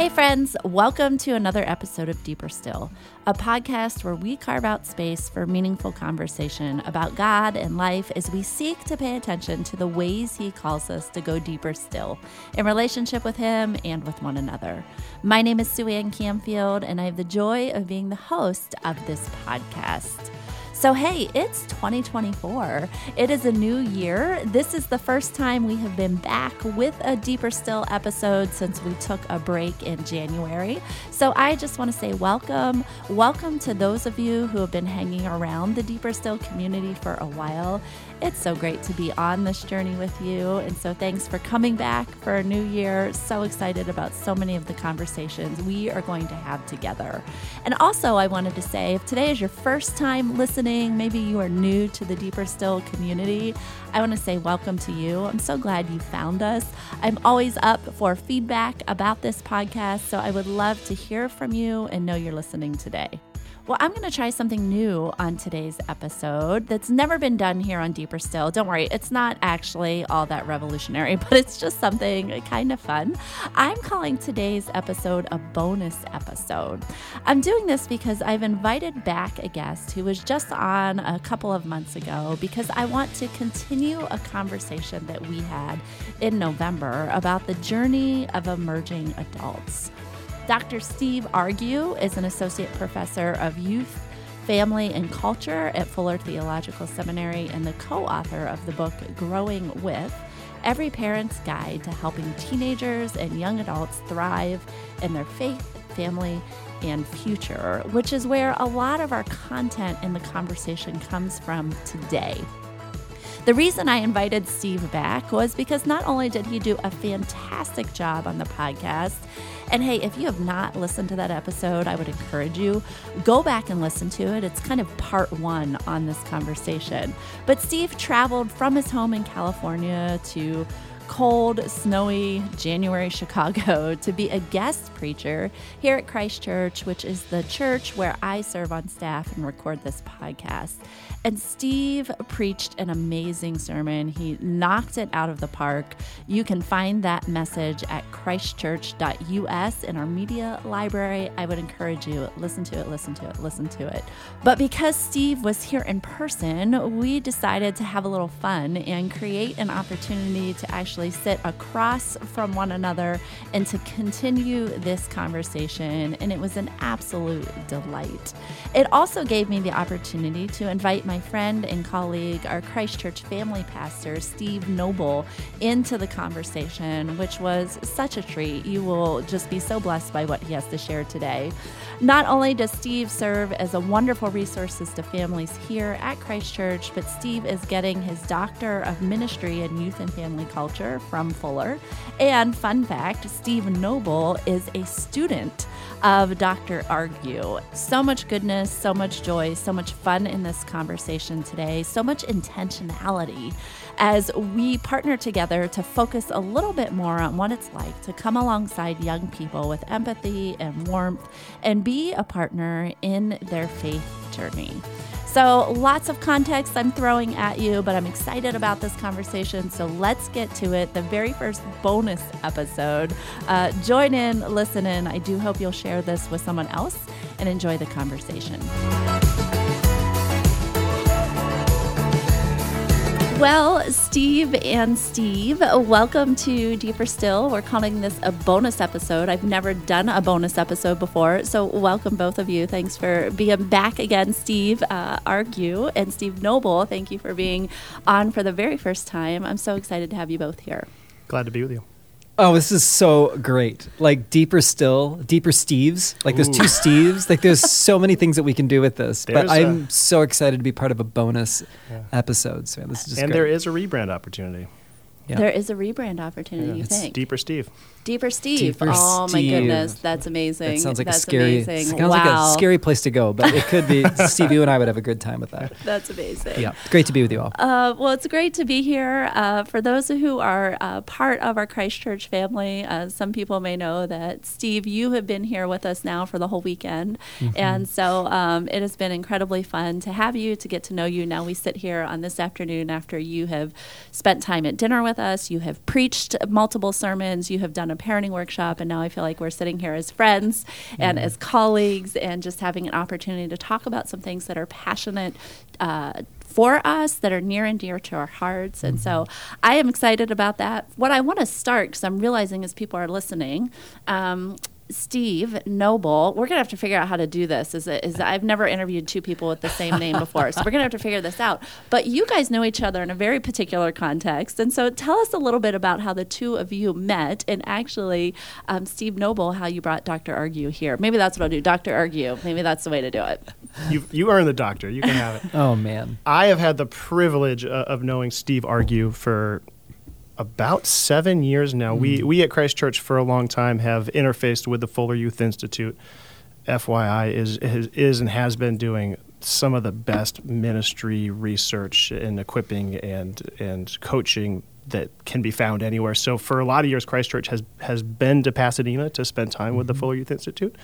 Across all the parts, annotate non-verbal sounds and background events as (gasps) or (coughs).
Hey, friends, welcome to another episode of Deeper Still, a podcast where we carve out space for meaningful conversation about God and life as we seek to pay attention to the ways He calls us to go deeper still in relationship with Him and with one another. My name is Suanne Camfield, and I have the joy of being the host of this podcast. So, hey, it's 2024. It is a new year. This is the first time we have been back with a Deeper Still episode since we took a break in January. So, I just want to say welcome. Welcome to those of you who have been hanging around the Deeper Still community for a while. It's so great to be on this journey with you. And so, thanks for coming back for a new year. So excited about so many of the conversations we are going to have together. And also, I wanted to say if today is your first time listening, maybe you are new to the Deeper Still community, I want to say welcome to you. I'm so glad you found us. I'm always up for feedback about this podcast. So, I would love to hear from you and know you're listening today. Well, I'm going to try something new on today's episode that's never been done here on Deeper Still. Don't worry, it's not actually all that revolutionary, (laughs) but it's just something kind of fun. I'm calling today's episode a bonus episode. I'm doing this because I've invited back a guest who was just on a couple of months ago because I want to continue a conversation that we had in November about the journey of emerging adults. Dr. Steve Argue is an associate professor of youth, family, and culture at Fuller Theological Seminary and the co author of the book Growing With Every Parent's Guide to Helping Teenagers and Young Adults Thrive in Their Faith, Family, and Future, which is where a lot of our content in the conversation comes from today. The reason I invited Steve back was because not only did he do a fantastic job on the podcast, and hey, if you have not listened to that episode, I would encourage you go back and listen to it. It's kind of part 1 on this conversation. But Steve traveled from his home in California to cold, snowy January (laughs) Chicago to be a guest preacher here at Christ Church, which is the church where I serve on staff and record this podcast. And Steve preached an amazing sermon. He knocked it out of the park. You can find that message at christchurch.us in our media library. I would encourage you listen to it, listen to it, listen to it. But because Steve was here in person, we decided to have a little fun and create an opportunity to actually sit across from one another and to continue this conversation. And it was an absolute delight. It also gave me the opportunity to invite my friend and colleague, our Christ Church family pastor, Steve Noble, into the conversation, which was such a treat. You will just be so blessed by what he has to share today. Not only does Steve serve as a wonderful resources to families here at Christ Church, but Steve is getting his Doctor of Ministry in Youth and Family Culture from Fuller. And fun fact Steve Noble is a student of Dr. Argue. So much goodness, so much joy, so much fun in this conversation today, so much intentionality as we partner together to focus a little bit more on what it's like to come alongside young people with empathy and warmth and be a partner in their faith journey. So, lots of context I'm throwing at you, but I'm excited about this conversation. So, let's get to it. The very first bonus episode. Uh, join in, listen in. I do hope you'll share this with someone else and enjoy the conversation. Well, Steve and Steve, welcome to Deeper Still. We're calling this a bonus episode. I've never done a bonus episode before, so welcome both of you. Thanks for being back again, Steve uh, Argue and Steve Noble. Thank you for being on for the very first time. I'm so excited to have you both here. Glad to be with you. Oh, this is so great. Like deeper still, deeper Steves. Like there's two Steves. Like there's (laughs) so many things that we can do with this. There's but I'm a- so excited to be part of a bonus Yeah. episode. So this is just and great. there is a rebrand opportunity. Yeah. There is a rebrand opportunity, Yeah. you It's think? Deeper Steve. Deeper Steve. Deeper oh, my goodness. That's amazing. That sounds like That's a scary. amazing. Sounds like a scary place to go, but it could be. (laughs) Steve, you and I would have a good time with that. That's amazing. Yeah, great to be with you all. Uh, well, it's great to be here. Uh, for those who are uh, part of our Christ Church family, uh, some people may know that Steve, you have been here with us now for the whole weekend, Mm-hmm. and so um, it has been incredibly fun to have you, to get to know you. Now we sit here on this afternoon after you have spent time at dinner with with us. You have preached multiple sermons. You have done a parenting workshop. And now I feel like we're sitting here as friends and Mm. as colleagues and just having an opportunity to talk about some things that are passionate. Uh, for us that are near and dear to our hearts. And so I am excited about that. What I want to start, because I'm realizing as people are listening, um, Steve Noble, we're gonna have to figure out how to do this. Is, is I've never interviewed two people with the same name before, so we're gonna have to figure this out. But you guys know each other in a very particular context, and so tell us a little bit about how the two of you met, and actually, um, Steve Noble, how you brought Dr. Argue here. Maybe that's what I'll do. Dr. Argue. Maybe that's the way to do it. You you earn the doctor. You can have it. (laughs) Oh man. I have had the privilege uh, of knowing Steve Argue for about seven years now. We we at Christ Church for a long time have interfaced with the Fuller Youth Institute. FYI is is, is and has been doing some of the best ministry research and equipping and and coaching that can be found anywhere. So for a lot of years, Christ Church has has been to Pasadena to spend time with the Fuller Youth Institute,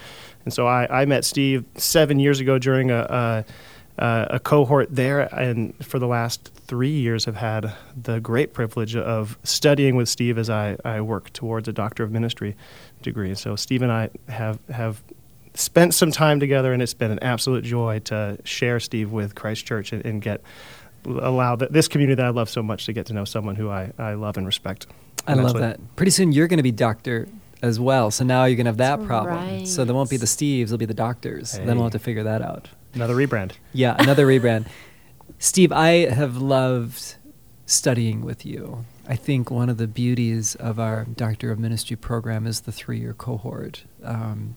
and so I, I met Steve seven years ago during a. a uh, a cohort there, and for the last three years have had the great privilege of studying with Steve as I, I work towards a Doctor of Ministry degree. So Steve and I have have spent some time together, and it's been an absolute joy to share Steve with Christ Church and, and get allow th- this community that I love so much to get to know someone who I, I love and respect. I And that's love that. Pretty soon you're going to be doctor as well. So now you're going to have that That's problem. So there won't be the Steves, it'll be the doctors. Then we'll have to figure that out. Another rebrand. Yeah, another rebrand. (laughs) Steve, I have loved studying with you. I think one of the beauties of our Doctor of Ministry program is the three year cohort. Um,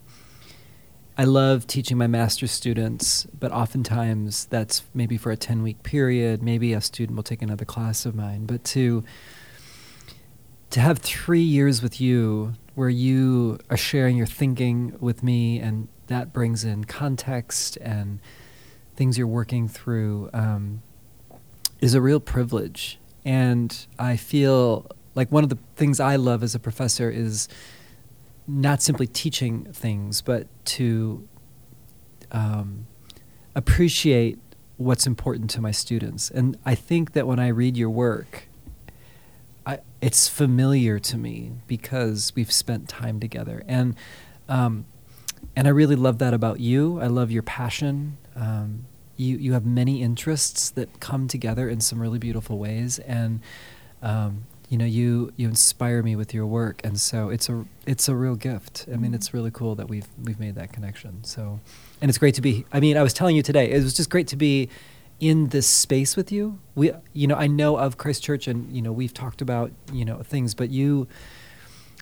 I love teaching my master's students, but oftentimes that's maybe for a 10 week period. Maybe a student will take another class of mine. But to, to have three years with you where you are sharing your thinking with me and that brings in context and things you're working through um, is a real privilege. And I feel like one of the things I love as a professor is not simply teaching things, but to um, appreciate what's important to my students. And I think that when I read your work, I, it's familiar to me because we've spent time together. And um, and I really love that about you. I love your passion. Um, you you have many interests that come together in some really beautiful ways, and um, you know you you inspire me with your work. And so it's a it's a real gift. I mean, it's really cool that we've we've made that connection. So, and it's great to be. I mean, I was telling you today, it was just great to be in this space with you. We you know I know of Christ Church, and you know we've talked about you know things, but you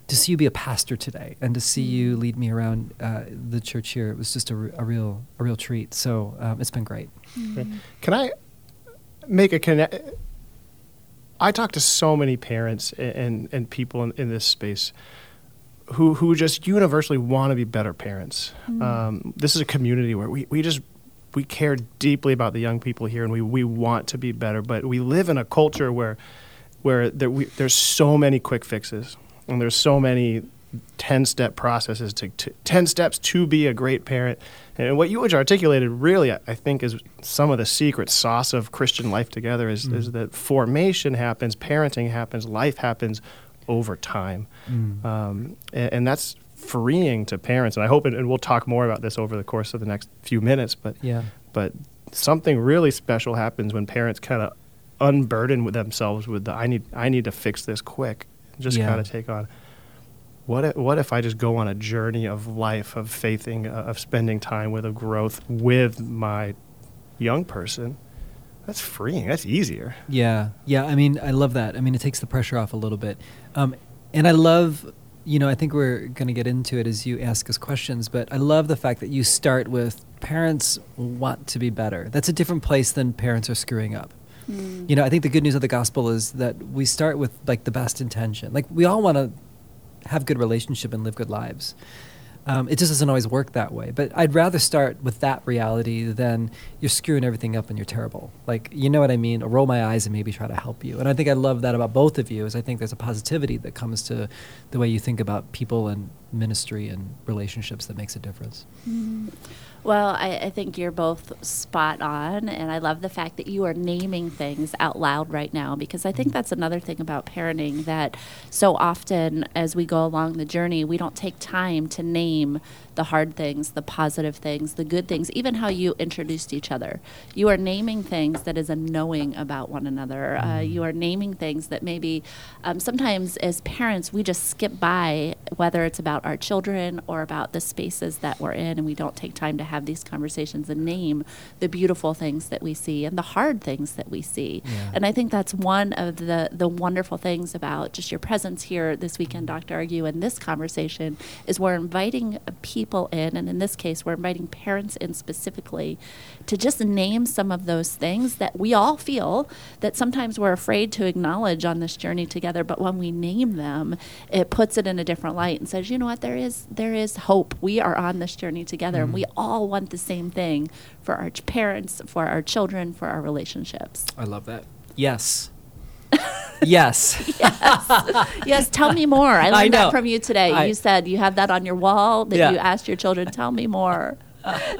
to see you be a pastor today and to see you lead me around uh, the church here, it was just a, r- a real a real treat. So um, it's been great. Okay. Can I make a connect? I talk to so many parents a- and and people in, in this space who who just universally want to be better parents. Um, this is a community where we, we just we care deeply about the young people here, and we, we want to be better. But we live in a culture where where there, we, there's so many quick fixes, and there's so many 10 step processes to, to 10 steps to be a great parent. And what you which articulated really i think is some of the secret sauce of christian life together is, is that formation happens parenting happens life happens over time. Um, and, and that's freeing to parents. And i hope and, and we'll talk more about this over the course of the next few minutes but Yeah. but something really special happens when parents kind of unburden with themselves with the I need I need to fix this quick. Just Yeah. kind of take on what if, what if I just go on a journey of life of faithing uh, of spending time with of growth with my young person. That's freeing. That's easier. Yeah, yeah. I mean, I love that. I mean, it takes the pressure off a little bit, um, and I love. You know, I think we're going to get into it as you ask us questions, but I love the fact that you start with parents want to be better. That's a different place than parents are screwing up. You know, I think the good news of the gospel is that we start with like the best intention. Like we all want to have good relationship and live good lives. Um, it just doesn't always work that way. But I'd rather start with that reality than you're screwing everything up and you're terrible. Like, you know what I mean? I'll roll my eyes and maybe try to help you. And I think I love that about both of you is I think there's a positivity that comes to the way you think about people and ministry and relationships that makes a difference. Mm-hmm. Well, I, I, think you're both spot on, and I love the fact that you are naming things out loud right now because I think that's another thing about parenting that so often as we go along the journey, we don't take time to name the hard things, the positive things, the good things, even how you introduced each other. You are naming things that is a knowing about one another. Uh, mm-hmm. you are naming things that maybe um, sometimes as parents we just skip by, whether it's about our children or about the spaces that we're in, and we don't take time to have these conversations and name the beautiful things that we see and the hard things that we see. Yeah. And I think that's one of the the wonderful things about just your presence here this weekend, Dr. Argue, and this conversation is we're inviting people people in, and in this case, we're inviting parents in specifically to just name some of those things that we all feel that sometimes we're afraid to acknowledge on this journey together. But when we name them, it puts it in a different light and says, you know what, there is there is hope. We are on this journey together, mm-hmm. and we mm. all want the same thing for our parents, for our children, for our relationships. I love that. Yes. (laughs) (laughs) yes. yes. Yes. Tell me more. I learned I that from you today. I, you said you have that on your wall that yeah. you asked your children, tell me more.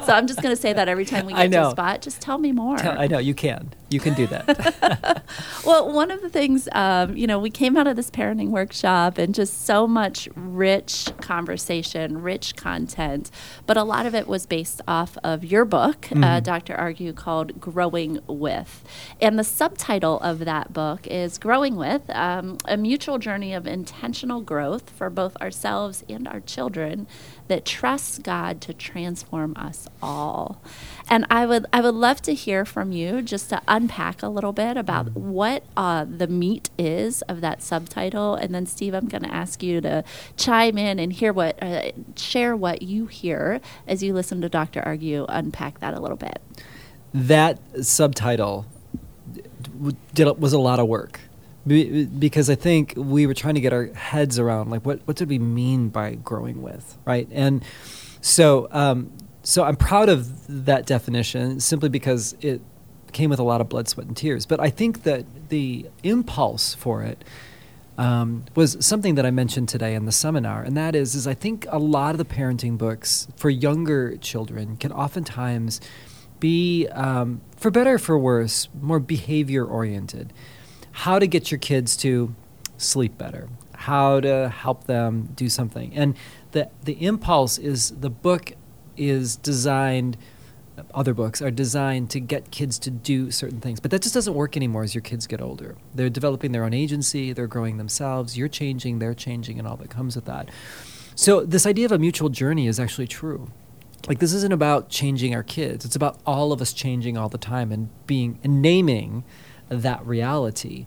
so I'm just going to say that every time we get to a spot. Just tell me more. Tell, I know you can. You can do that. (laughs) well, one of the things, um, you know, we came out of this parenting workshop and just so much rich conversation, rich content, but a lot of it was based off of your book, uh, mm-hmm. uh, Dr. Argue, called Growing With. And the subtitle of that book is Growing With um, A Mutual Journey of Intentional Growth for both ourselves and our children that trusts God to transform us all. And I would I would love to hear from you just to unpack a little bit about mm-hmm. what uh, the meat is of that subtitle, and then Steve, I'm going to ask you to chime in and hear what uh, share what you hear as you listen to Dr. Argue unpack that a little bit. That subtitle did was a lot of work because I think we were trying to get our heads around like what what did we mean by growing with, right? And so um, so I'm proud of that definition simply because it came with a lot of blood, sweat, and tears. But I think that the impulse for it um, was something that I mentioned today in the seminar, and that is, is I think a lot of the parenting books for younger children can oftentimes be, um, for better or for worse, more behavior oriented how to get your kids to sleep better, how to help them do something. And the, the impulse is the book is designed other books are designed to get kids to do certain things. But that just doesn't work anymore as your kids get older. They're developing their own agency, they're growing themselves, you're changing, they're changing, and all that comes with that. So, this idea of a mutual journey is actually true. Like, this isn't about changing our kids, it's about all of us changing all the time and being and naming that reality.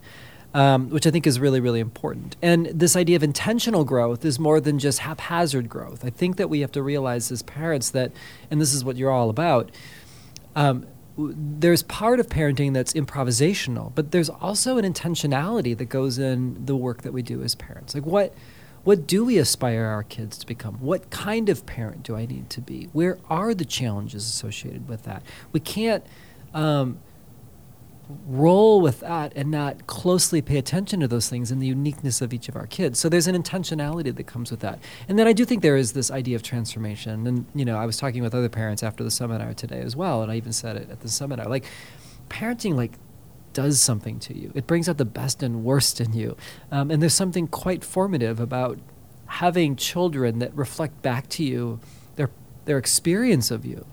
Um, which I think is really, really important. And this idea of intentional growth is more than just haphazard growth. I think that we have to realize as parents that, and this is what you're all about, um, there's part of parenting that's improvisational, but there's also an intentionality that goes in the work that we do as parents. Like, what, what do we aspire our kids to become? What kind of parent do I need to be? Where are the challenges associated with that? We can't. Um, roll with that and not closely pay attention to those things and the uniqueness of each of our kids. So there's an intentionality that comes with that. And then I do think there is this idea of transformation. And, you know, I was talking with other parents after the seminar today as well, and I even said it at the seminar. Like, parenting, like, does something to you. It brings out the best and worst in you. Um, and there's something quite formative about having children that reflect back to you their, their experience of you.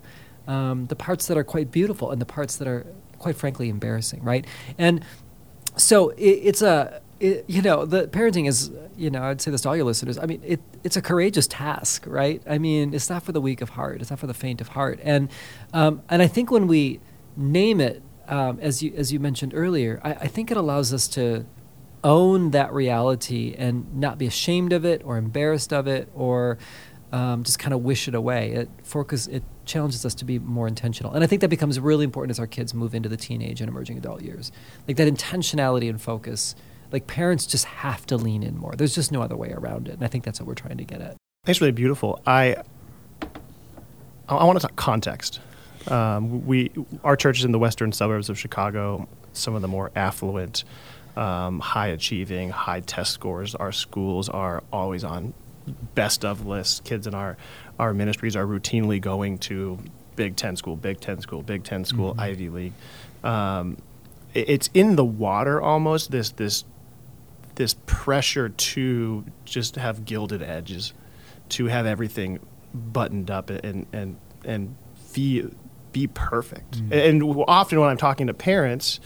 Um, the parts that are quite beautiful and the parts that are quite frankly embarrassing, right? And so it, it's a it, you know the parenting is you know i'd say this to all your listeners i mean it, it's a courageous task right i mean it's not for the weak of heart it's not for the faint of heart and um, and i think when we name it um, as you as you mentioned earlier I, I think it allows us to own that reality and not be ashamed of it or embarrassed of it or um, just kind of wish it away it focus it challenges us to be more intentional. And I think that becomes really important as our kids move into the teenage and emerging adult years. Like that intentionality and focus. Like parents just have to lean in more. There's just no other way around it. And I think that's what we're trying to get at. That's really beautiful. I I, I want to talk context. Um, we our church is in the western suburbs of Chicago, some of the more affluent, um, high achieving, high test scores. Our schools are always on best of lists. Kids in our our ministries are routinely going to Big Ten school, Big Ten school, Big Ten school, Mhm. Ivy League. Um, it- it's in the water almost. This this this pressure to just have gilded edges, to have everything buttoned up and and and feel be perfect. Mm. And often when I'm talking to parents,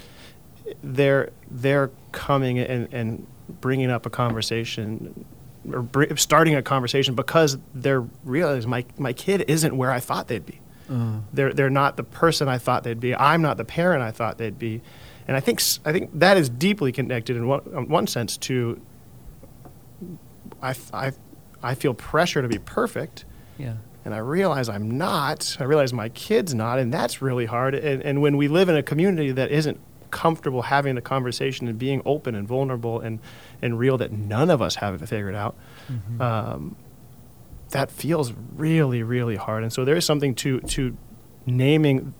they're they're coming and, and bringing up a conversation or br- starting a conversation because they're realizing my my kid isn't where I thought they'd be. Uh, They're they're not the person I thought they'd be. I'm not the parent I thought they'd be, and I think I think that is deeply connected in one in one sense to. I feel pressure to be perfect, yeah. and I realize I'm not. I realize my kid's not, and that's really hard. And, and when we live in a community that isn't comfortable having the conversation and being open and vulnerable and, and real, that none of us have it figured out, Mhm. um, that feels really, really hard. And so there is something to to naming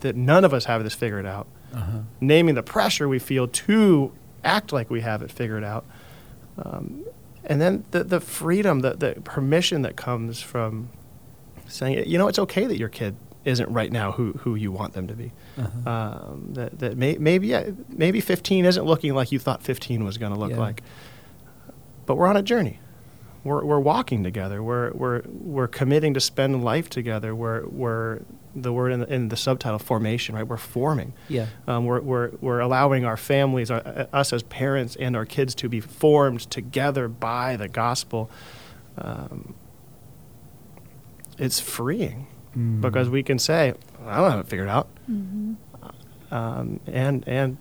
that none of us have this figured out, uh-huh. naming the pressure we feel to act like we have it figured out, um, and then the the freedom, the the permission that comes from saying, you know, it's okay that your kid isn't right now who who you want them to be. Uh-huh. Um, that that may, maybe yeah, maybe 15 isn't looking like you thought 15 was going to look Yeah. like, but we're on a journey. We're, we're walking together. We're, we're, we're committing to spend life together. We're, we're the word in the, in the subtitle formation, right? We're forming. yeah. Um, we're, we're, we're allowing our families, our, uh, us as parents, and our kids to be formed together by the gospel. Um, it's freeing Mm. because we can say, I don't have it figured out. Mm-hmm. Um, and, and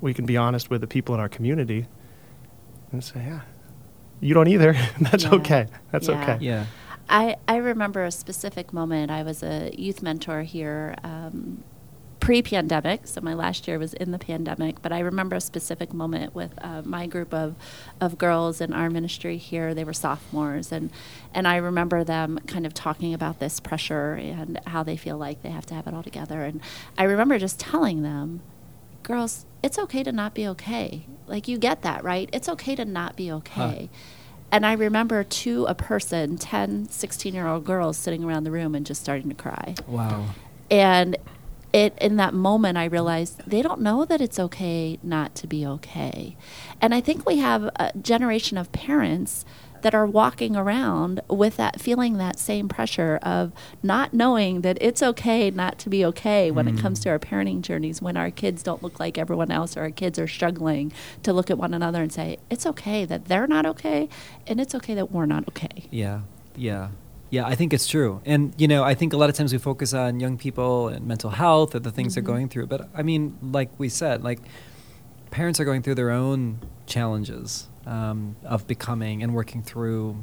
we can be honest with the people in our community and say, yeah, you don't either. (laughs) That's Yeah. okay. That's Yeah. okay. Yeah. I, I remember a specific moment. I was a youth mentor here um, pre pandemic. So my last year was in the pandemic. But I remember a specific moment with uh, my group of, of girls in our ministry here. They were sophomores. And, and I remember them kind of talking about this pressure and how they feel like they have to have it all together. And I remember just telling them, girls, it's okay to not be okay. Like, you get that, right? It's okay to not be okay. And I remember to a person, 10, 16 year old girls sitting around the room and just starting to cry. Wow. And it in that moment I realized they don't know that it's okay not to be okay. And I think we have a generation of parents that are walking around with that feeling that same pressure of not knowing that it's okay not to be okay when it hmm. comes to our parenting journeys when our kids don't look like everyone else or our kids are struggling to look at one another and say it's okay that they're not okay and it's okay that we're not okay. Yeah, yeah, yeah. I think it's true, and you know, I think a lot of times we focus on young people and mental health or the things they're Mhm. going through. But I mean, like we said, like parents are going through their own challenges um, of becoming and working through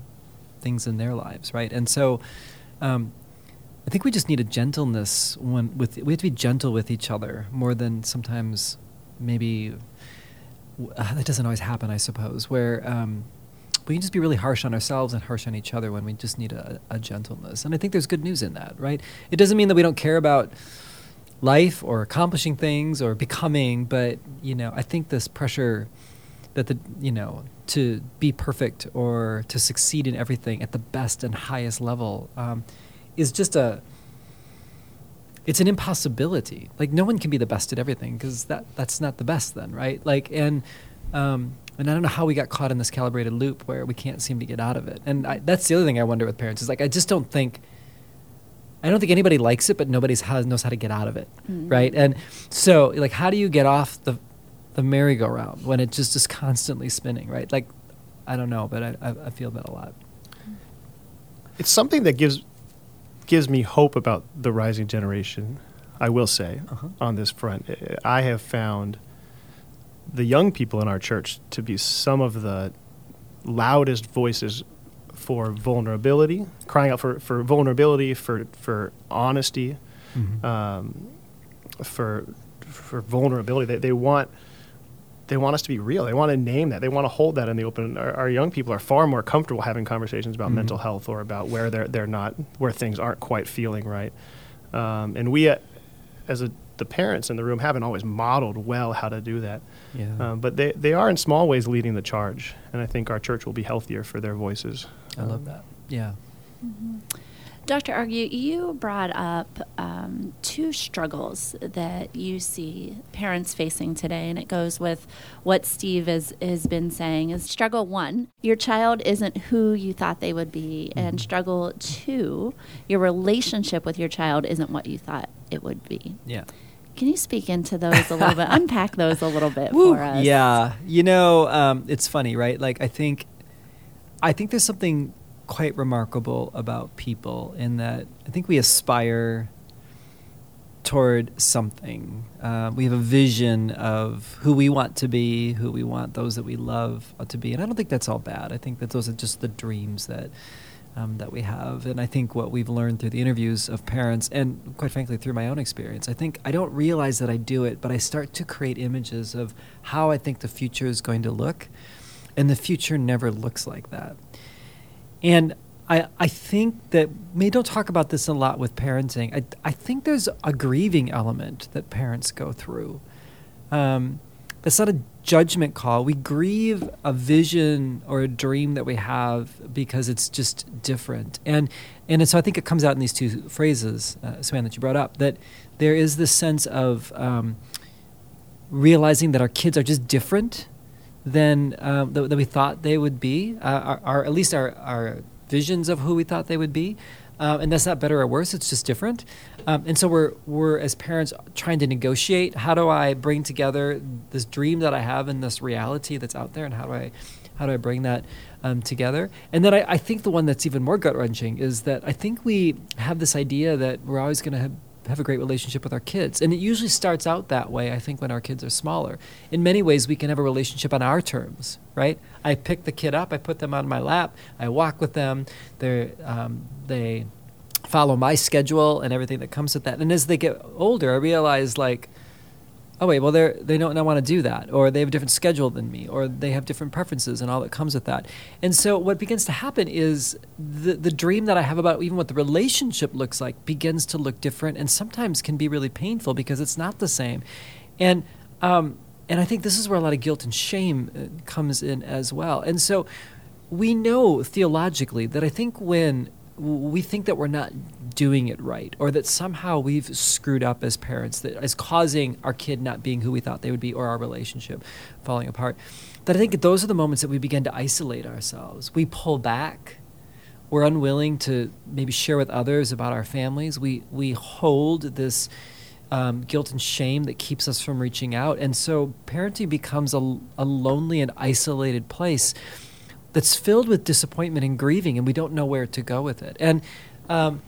things in their lives, right? And so, um, I think we just need a gentleness when with we have to be gentle with each other more than sometimes maybe uh, that doesn't always happen, I suppose, where um, we can just be really harsh on ourselves and harsh on each other when we just need a, a gentleness. And I think there's good news in that, right? It doesn't mean that we don't care about life or accomplishing things or becoming, but you know, I think this pressure that the you know to be perfect or to succeed in everything at the best and highest level um, is just a it's an impossibility. Like no one can be the best at everything because that that's not the best then, right? Like and um, and I don't know how we got caught in this calibrated loop where we can't seem to get out of it. And I, that's the other thing I wonder with parents is like I just don't think I don't think anybody likes it, but nobody knows how to get out of it, Mhm. right? And so like how do you get off the the merry-go-round when it just is constantly spinning, right? Like I don't know, but I, I, I feel that a lot. It's something that gives gives me hope about the rising generation. I will say Uh-huh. on this front, I have found the young people in our church to be some of the loudest voices for vulnerability, crying out for, for vulnerability, for for honesty, Mhm. um, for for vulnerability. They, they want they want us to be real. They want to name that. They want to hold that in the open. Our, our young people are far more comfortable having conversations about Mhm. mental health or about where they're they're not where things aren't quite feeling right. Um, and we, uh, as a, the parents in the room, haven't always modeled well how to do that. Yeah. Um, but they they are in small ways leading the charge, and I think our church will be healthier for their voices. I love Um, that. Yeah. Dr. Argue, you brought up um, two struggles that you see parents facing today, and it goes with what Steve has, has been saying. Is struggle one, your child isn't who you thought they would be, and struggle two, your relationship with your child isn't what you thought it would be. Yeah. Can you speak into those a little bit? (laughs) Unpack those a little bit Woo. for us. Yeah, you know, um, it's funny, right? Like I think, I think there's something quite remarkable about people in that I think we aspire toward something. Uh, we have a vision of who we want to be, who we want those that we love to be, and I don't think that's all bad. I think that those are just the dreams that. Um, that we have, and I think what we've learned through the interviews of parents, and quite frankly through my own experience, I think I don't realize that I do it, but I start to create images of how I think the future is going to look, and the future never looks like that. And I, I think that we don't talk about this a lot with parenting. I, I think there's a grieving element that parents go through. Um, it's not a judgment call. We grieve a vision or a dream that we have because it's just different. And and so I think it comes out in these two phrases, uh, Suanne, that you brought up, that there is this sense of um, realizing that our kids are just different than um, that, that we thought they would be, uh, our, our, at least our, our visions of who we thought they would be. Um, and that's not better or worse, it's just different. Um, and so we're, we're, as parents, trying to negotiate how do I bring together this dream that I have and this reality that's out there, and how do I, how do I bring that um, together? And then I, I think the one that's even more gut wrenching is that I think we have this idea that we're always going to have a great relationship with our kids. And it usually starts out that way, I think, when our kids are smaller. In many ways, we can have a relationship on our terms, right? I pick the kid up, I put them on my lap, I walk with them, um, they follow my schedule and everything that comes with that. And as they get older, I realize, like, oh wait, well they they don't want to do that, or they have a different schedule than me, or they have different preferences and all that comes with that. And so what begins to happen is the the dream that I have about even what the relationship looks like begins to look different, and sometimes can be really painful because it's not the same. And um, and I think this is where a lot of guilt and shame uh, comes in as well. And so we know theologically that I think when we think that we're not doing it right or that somehow we've screwed up as parents that is causing our kid not being who we thought they would be or our relationship falling apart. That i think those are the moments that we begin to isolate ourselves. We pull back. We're unwilling to maybe share with others about our families. We we hold this um, guilt and shame that keeps us from reaching out. And so parenting becomes a, a lonely and isolated place that's filled with disappointment and grieving, and we don't know where to go with it. And um,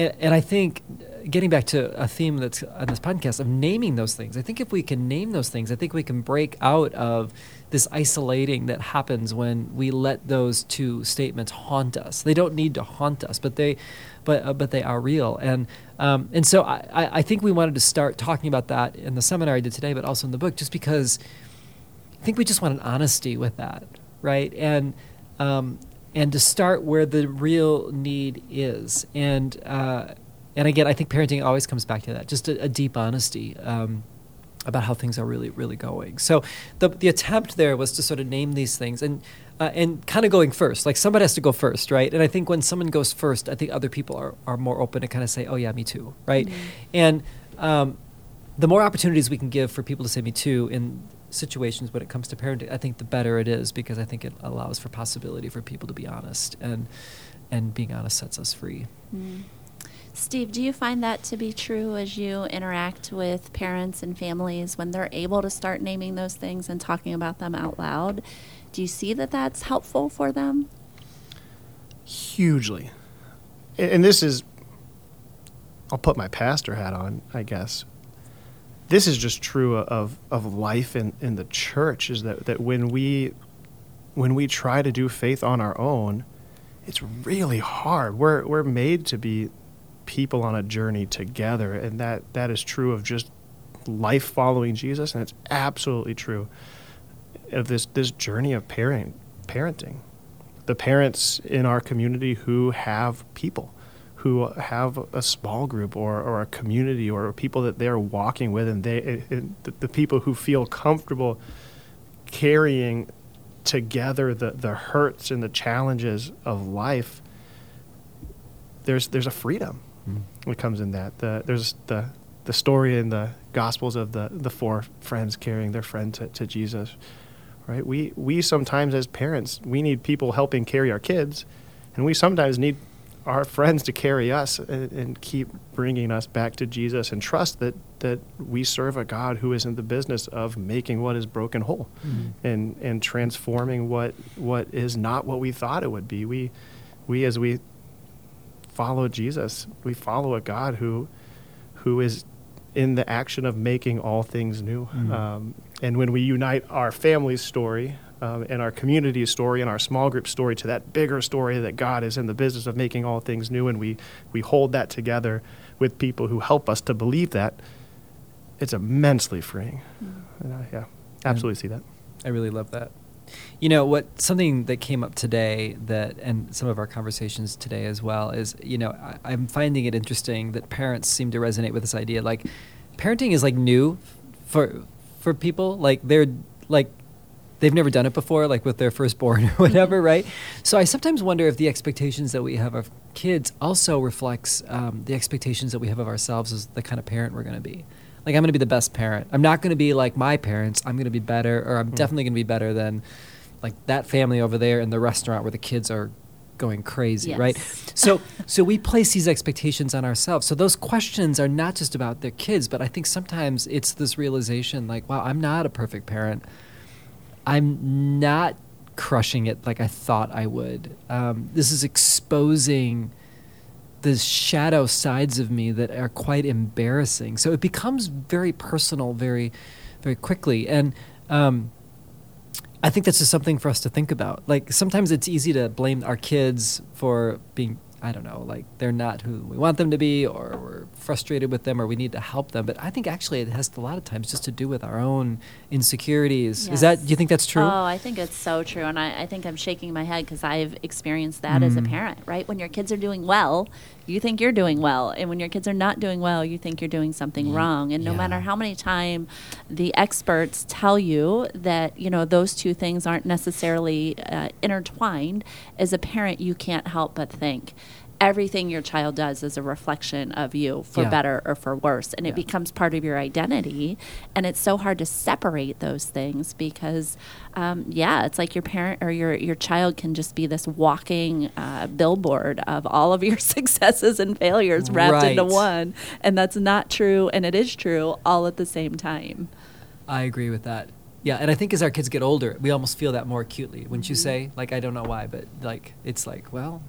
and, and I think getting back to a theme that's on this podcast of naming those things, I think if we can name those things, I think we can break out of this isolating that happens when we let those two statements haunt us. They don't need to haunt us, but they, but uh, but they are real. And um, and so I, I think we wanted to start talking about that in the seminar I did today, but also in the book, just because I think we just want an honesty with that, right? And um, and to start where the real need is. And uh, and again, I think parenting always comes back to that, just a, a deep honesty um, about how things are really, really going. So the the attempt there was to sort of name these things and. Uh, and kind of going first, like somebody has to go first, right? And I think when someone goes first, I think other people are, are more open to kind of say, "Oh yeah, me too," right? And um, the more opportunities we can give for people to say "me too" in situations when it comes to parenting, I think the better it is because I think it allows for possibility for people to be honest, and and being honest sets us free. Mm. Steve, do you find that to be true as you interact with parents and families when they're able to start naming those things and talking about them out loud? Do you see that that's helpful for them? hugely. And, and this is, I'll put my pastor hat on, I guess. This is just true of, of life in, in the church is that, that when we when we try to do faith on our own, it's really hard. We're we're made to be people on a journey together, and that, that is true of just life following Jesus, and it's absolutely true of this this journey of parent parenting. The parents in our community who have people, who have a small group or, or a community or people that they're walking with, and they the, the people who feel comfortable carrying together the, the hurts and the challenges of life. There's there's a freedom mm. that comes in that. The, there's the the story in the Gospels of the, the four friends carrying their friend to, to Jesus right? We we sometimes as parents we need people helping carry our kids, and we sometimes need our friends to carry us and, and, keep bringing us back to Jesus and trust that that we serve a God who is in the business of making what is broken whole mm-hmm. and and transforming what what is not what we thought it would be. We we as we follow Jesus, we follow a God who who is in the action of making all things new. Mm-hmm. Um, and when we unite our family's story um, and our community story and our small group story to that bigger story that God is in the business of making all things new, and we, we hold that together with people who help us to believe that, it's immensely freeing. Mm-hmm. And I, yeah, absolutely see that. I really love that. You know what? Something that came up today that, and some of our conversations today as well, is you know I, am finding it interesting that parents seem to resonate with this idea. Like, parenting is like new for for people. Like they're like they've never done it before, like with their firstborn (laughs) or whatever, mm-hmm. right? So I sometimes wonder if the expectations that we have of kids also reflects um, the expectations that we have of ourselves as the kind of parent we're going to be. Like I'm going to be the best parent. I'm not going to be like my parents. I'm going to be better, or I'm mm. definitely going to be better than like that family over there in the restaurant where the kids are going crazy, yes. right? So (laughs) so we place these expectations on ourselves. So those questions are not just about their kids, but I think sometimes it's this realization like, wow, I'm not a perfect parent. I'm not crushing it like I thought I would. Um, this is exposing the shadow sides of me that are quite embarrassing. So it becomes very personal, very, very quickly. And um, I think that's just something for us to think about. Like sometimes it's easy to blame our kids for being I don't know, like they're not who we want them to be, or we're frustrated with them, or we need to help them. But I think actually it has a lot of times just to do with our own insecurities. Yes. Is that? Do you think that's true? Oh, I think it's so true, and I, I think I'm shaking my head because I've experienced that mm. as a mm. parent. Right, when your kids are doing well, you think you're doing well, and when your kids are not doing well, you think you're doing something mm. wrong. And no yeah. matter how many times the experts tell you that you know those two things aren't necessarily uh, intertwined, as a parent, you can't help but think everything your child does is a reflection of you for yeah. better or for worse and yeah. it becomes part of your identity and it's so hard to separate those things because um, yeah it's like your parent or your your child can just be this walking uh, billboard of all of your (laughs) successes and failures wrapped right. into one and that's not true and it is true all at the same time i agree with that yeah, and I think as our kids get older, we almost feel that more acutely. Wouldn't you mm-hmm. say? Like I don't know why, but like it's like, well,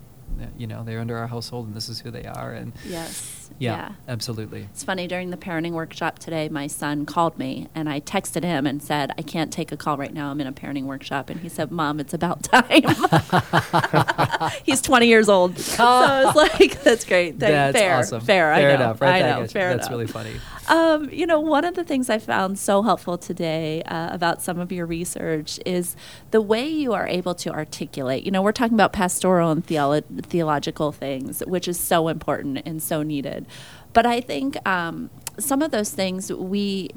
you know they're under our household and this is who they are and yes yeah, yeah, absolutely. It's funny during the parenting workshop today my son called me and i texted him and said i can't take a call right now. I'm in a parenting workshop. And he said mom it's about (laughs) time. (laughs) He's 20 years old. (laughs) So it's like that's great. That's fair. awesome. fair, fair I know, enough right? I know, fair that's enough. really funny. Um, you know, one of the things I found so helpful today uh, about some of your research is the way you are able to articulate. You know, we're talking about pastoral and theolo- theological things, which is so important and so needed. But I think um, some of those things we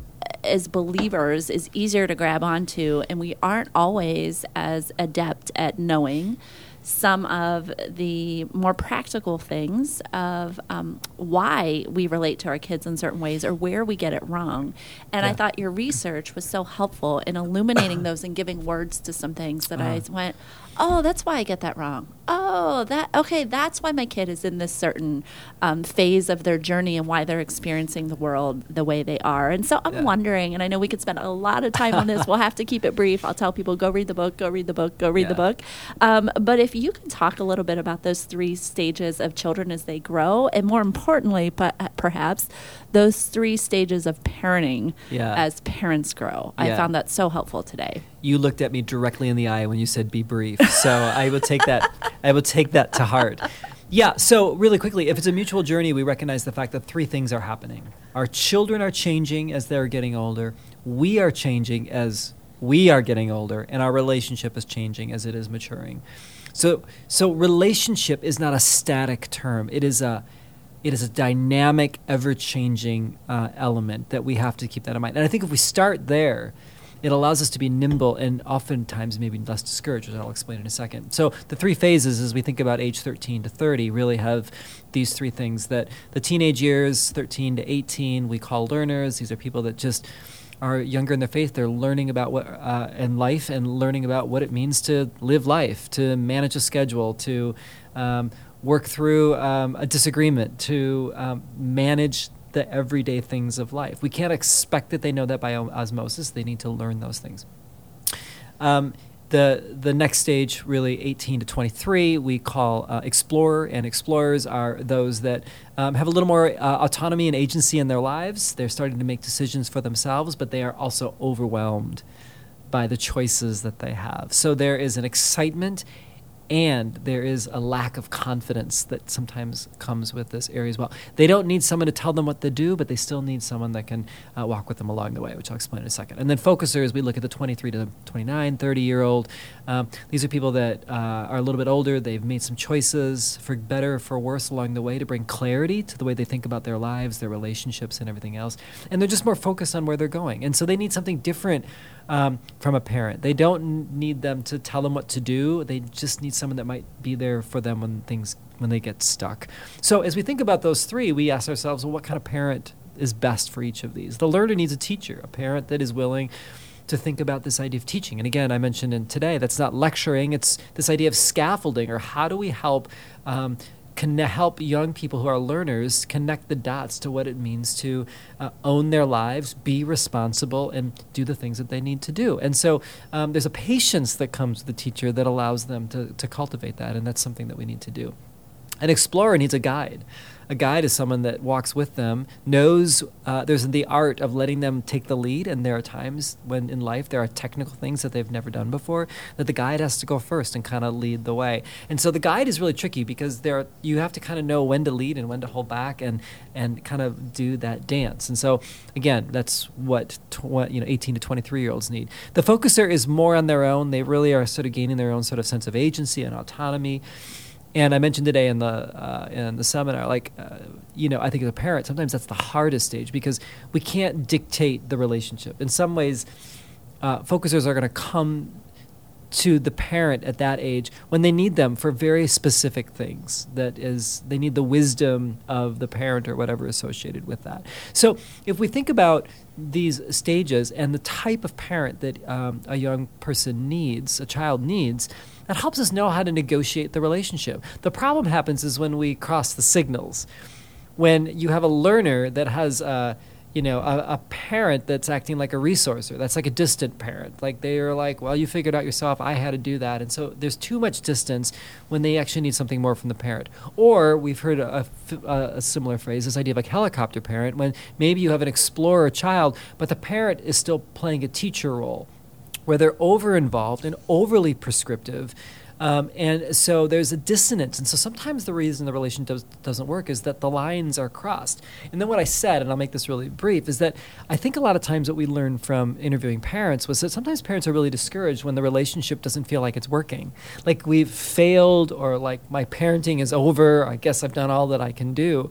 as believers is easier to grab onto, and we aren't always as adept at knowing some of the more practical things of um, why we relate to our kids in certain ways or where we get it wrong. And yeah. I thought your research was so helpful in illuminating (coughs) those and giving words to some things that uh-huh. I went, oh, that's why I get that wrong. Oh, that okay. That's why my kid is in this certain um, phase of their journey and why they're experiencing the world the way they are. And so I'm yeah. wondering, and I know we could spend a lot of time on this. we'll have to keep it brief. I'll tell people go read the book, go read the book, go read yeah. the book. Um, but if you can talk a little bit about those three stages of children as they grow, and more importantly, but uh, perhaps those three stages of parenting yeah. as parents grow. I found that so helpful today you looked at me directly in the eye when you said be brief. So I will take that (laughs) I will take that to heart. Yeah, so really quickly, if it's a mutual journey, we recognize the fact that three things are happening. Our children are changing as they're getting older. We are changing as we are getting older, and our relationship is changing as it is maturing. So, so relationship is not a static term. It is a it is a dynamic, ever-changing uh, element that we have to keep that in mind. And I think if we start there, it allows us to be nimble and oftentimes maybe less discouraged, as I'll explain in a second. So the three phases as we think about age 13 to 30 really have these three things that the teenage years, 13 to 18, we call learners. These are people that just are younger in their faith. They're learning about what uh, in life and learning about what it means to live life, to manage a schedule, to um, work through um, a disagreement, to um, manage the everyday things of life. We can't expect that they know that by osmosis. They need to learn those things. Um, the the next stage, really 18 to 23, we call uh, explorer, and explorers are those that um, have a little more uh, autonomy and agency in their lives. They're starting to make decisions for themselves, but they are also overwhelmed by the choices that they have. So there is an excitement and there is a lack of confidence that sometimes comes with this area as well. They don't need someone to tell them what to do, but they still need someone that can uh, walk with them along the way, which I'll explain in a second. And then focusers, we look at the 23 to 29, 30 year old. Um, these are people that uh, are a little bit older. They've made some choices for better or for worse along the way to bring clarity to the way they think about their lives, their relationships, and everything else. And they're just more focused on where they're going. And so they need something different um, from a parent. They don't need them to tell them what to do. They just need someone that might be there for them when things when they get stuck. So as we think about those three, we ask ourselves, well, what kind of parent is best for each of these? The learner needs a teacher, a parent that is willing to think about this idea of teaching. And again, I mentioned in today that's not lecturing; it's this idea of scaffolding, or how do we help um, can help young people who are learners connect the dots to what it means to uh, own their lives, be responsible, and do the things that they need to do. And so um, there's a patience that comes with the teacher that allows them to, to cultivate that, and that's something that we need to do. An explorer needs a guide a guide is someone that walks with them, knows uh, there's the art of letting them take the lead. And there are times when in life there are technical things that they've never done before that the guide has to go first and kind of lead the way. And so the guide is really tricky because there you have to kind of know when to lead and when to hold back and and kind of do that dance. And so again, that's what tw- you know 18 to 23 year olds need. The focuser is more on their own. They really are sort of gaining their own sort of sense of agency and autonomy. And I mentioned today in the uh, in the seminar, like uh, you know, I think as a parent, sometimes that's the hardest stage because we can't dictate the relationship. In some ways, uh, focusers are going to come to the parent at that age when they need them for very specific things. That is, they need the wisdom of the parent or whatever associated with that. So, if we think about these stages and the type of parent that um, a young person needs, a child needs that helps us know how to negotiate the relationship. The problem happens is when we cross the signals. When you have a learner that has a, you know, a, a parent that's acting like a resourcer, that's like a distant parent. Like they are like, well, you figured out yourself, I had to do that. And so there's too much distance when they actually need something more from the parent. Or we've heard a, a, a similar phrase, this idea of a helicopter parent, when maybe you have an explorer child, but the parent is still playing a teacher role where they're over involved and overly prescriptive. Um, and so there's a dissonance. And so sometimes the reason the relationship does, doesn't work is that the lines are crossed. And then what I said, and I'll make this really brief, is that I think a lot of times what we learned from interviewing parents was that sometimes parents are really discouraged when the relationship doesn't feel like it's working. Like we've failed, or like my parenting is over, I guess I've done all that I can do.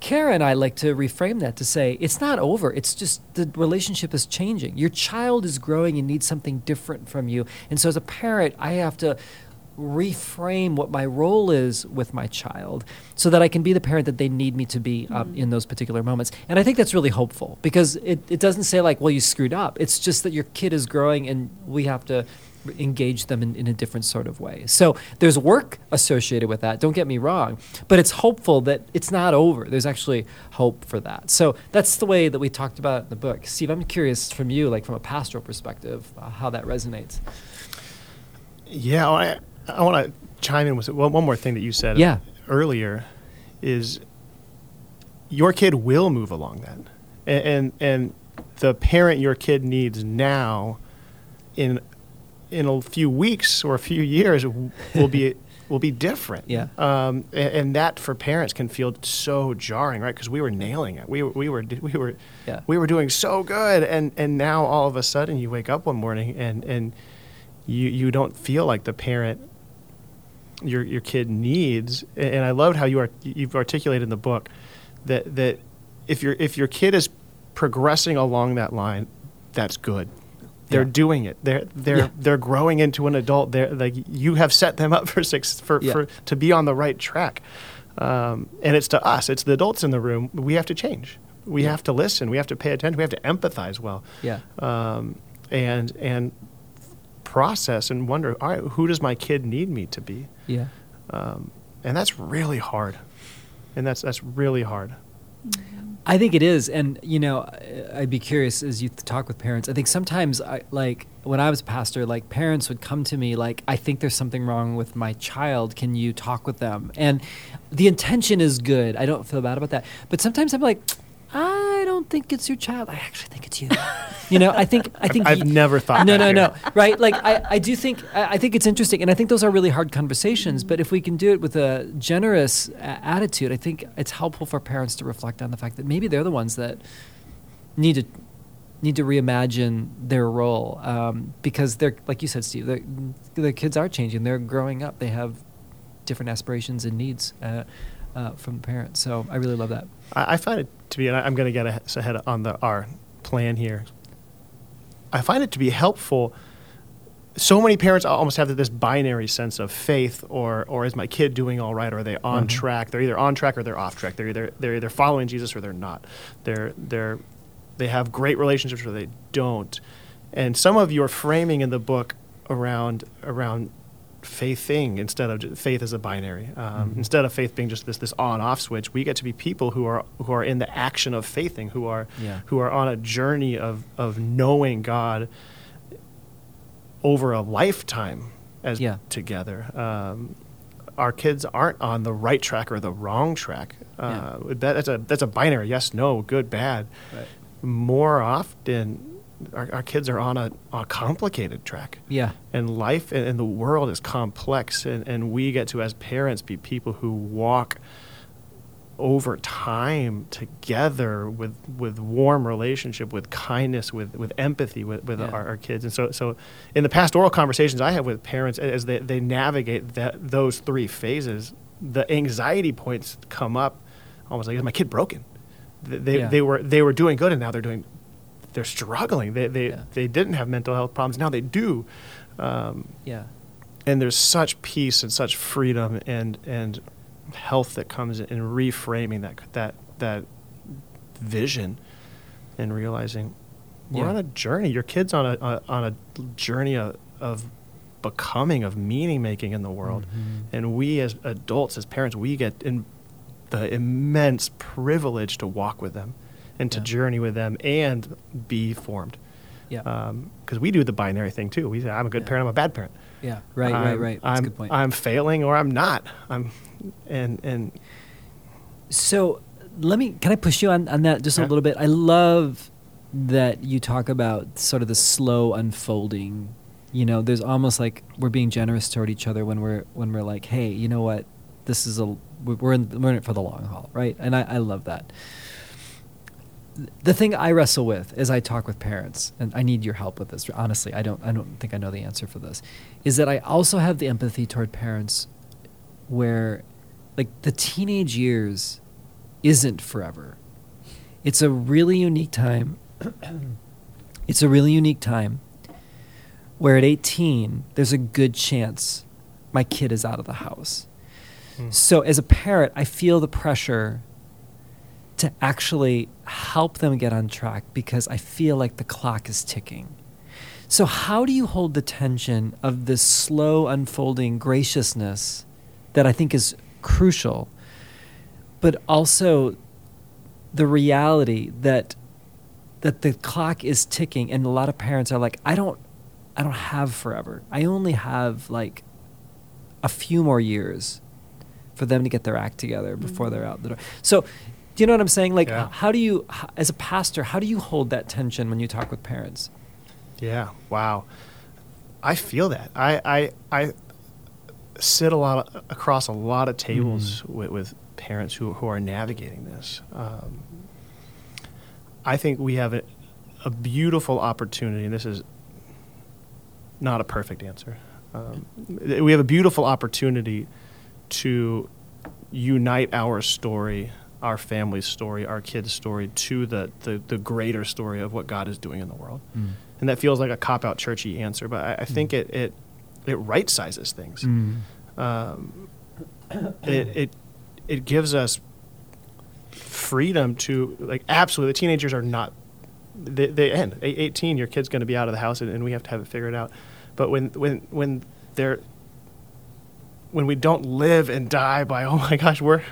Kara and I like to reframe that to say it's not over. It's just the relationship is changing. Your child is growing and needs something different from you. And so, as a parent, I have to reframe what my role is with my child so that I can be the parent that they need me to be um, mm-hmm. in those particular moments. And I think that's really hopeful because it, it doesn't say, like, well, you screwed up. It's just that your kid is growing and we have to engage them in, in a different sort of way. So there's work associated with that, don't get me wrong, but it's hopeful that it's not over. There's actually hope for that. So that's the way that we talked about it in the book. Steve, I'm curious from you, like from a pastoral perspective, uh, how that resonates. Yeah, I, I want to chime in with one, one more thing that you said yeah. earlier is your kid will move along that. And, and, and the parent your kid needs now in in a few weeks or a few years will be (laughs) will be different. Yeah. Um, and, and that for parents can feel so jarring, right? Because we were nailing it. We were we were we were Yeah. we were doing so good, and and now all of a sudden you wake up one morning and and you you don't feel like the parent your your kid needs. And and I loved how you are you've articulated in the book that that if your if your kid is progressing along that line, that's good. They're Yeah. doing it. They're they're Yeah. they're growing into an adult. They're like you have set them up (laughs) for six for, Yeah. for to be on the right track. Um, and it's to us. It's the adults in the room. We have to change. We Yeah. have to listen. We have to pay attention. We have to empathize well. Yeah. Um, and and process and wonder. All right, who does my kid need me to be? Yeah. Um, and that's really hard. And that's that's really hard. I think it is, and you know, I'd be curious as you talk with parents. I think sometimes, I, like when I was a pastor, like parents would come to me like, "I think there's something wrong with my child. Can you talk with them?" And the intention is good. I don't feel bad about that. But sometimes I'm like, I don't think it's your child. I actually think it's you. you know, I think (laughs) I think I've you- never thought No, that no, here. no. Right? Like I, I do think I, I think it's interesting, and I think those are really hard conversations. But if we can do it with a generous a- attitude, I think it's helpful for parents to reflect on the fact that maybe they're the ones that need to need to reimagine their role um, because they're like you said, Steve. The the kids are changing. They're growing up. They have different aspirations and needs uh, uh, from the parents. So I really love that. I, I find it to be, and I- I'm going to get ahead on the our plan here. I find it to be helpful. So many parents almost have this binary sense of faith, or or is my kid doing all right? Or are they on Mhm. track? They're either on track or they're off track. They're either they're either following Jesus or they're not. They're they're they have great relationships or they don't. And some of your framing in the book around around faithing instead of faith as a binary. Um, Mhm. Instead of faith being just this this on off switch, we get to be people who are who are in the action of faithing, who are Yeah. who are on a journey of of knowing God over a lifetime as Yeah. together. Um, our kids aren't on the right track or the wrong track. Uh, that, that's a that's a binary yes no good bad. Right. More often, our, our kids are on a, a complicated track Yeah. and life and, and the world is complex and, and we get to as parents be people who walk over time together with with warm relationship with kindness with with empathy with, with Yeah. our, our kids and so so in the pastoral conversations i have with parents as they, they navigate that those three phases the anxiety points come up almost like is my kid broken they, Yeah. they were they were doing good and now they're doing they're struggling they they, Yeah. they didn't have mental health problems now they do um, Yeah. and there's such peace and such freedom and and health that comes in reframing that that that vision and realizing we're Yeah. on a journey your kids on a, a on a journey of, of becoming of meaning making in the world Mhm. and we as adults as parents we get in the immense privilege to walk with them and to Yeah. journey with them and be formed Yeah. Um, because we do the binary thing too we say i'm a good Yeah. parent i'm a bad parent yeah. Right. right. I'm- Right. That's a I'm, good point. I'm failing or I'm not. I'm, and and So let me can I push you on, on that just a little bit? I love that you talk about sort of the slow unfolding. You know, there's almost like we're being generous toward each other when we're when we're like, hey, you know what? This is a we're we're in, we're in it for the long haul, right? And I, I love that. The thing I wrestle with as I talk with parents, and I need your help with this. Honestly, I don't I don't think I know the answer for this. Is that I also have the empathy toward parents where like the teenage years isn't forever. It's a really unique time. (clears throat) it's a really unique time where at 18 there's a good chance my kid is out of the house. Hmm. So as a parent, I feel the pressure to actually help them get on track because I feel like the clock is ticking. So how do you hold the tension of this slow unfolding graciousness that I think is crucial, but also the reality that that the clock is ticking and a lot of parents are like I don't I don't have forever. I only have like a few more years for them to get their act together before mm-hmm. they're out the door. So, do you know what I'm saying? Like, Yeah. how do you, as a pastor, how do you hold that tension when you talk with parents? yeah, wow. I feel that. I I I sit a lot of, across a lot of tables Mm. with, with parents who, who are navigating this. Um, I think we have a, a beautiful opportunity, and this is not a perfect answer. Um, we have a beautiful opportunity to unite our story, our family's story, our kids' story to the, the, the greater story of what God is doing in the world. Mm. And that feels like a cop out churchy answer, but I, I think it, it, it right sizes things. Mm. Um, it, it, it gives us freedom to, like, absolutely, the teenagers are not, they, they end. Eight- 18, your kid's going to be out of the house and, and we have to have it figured out. But when, when, when they're, when we don't live and die by, (laughs) oh my gosh, we're,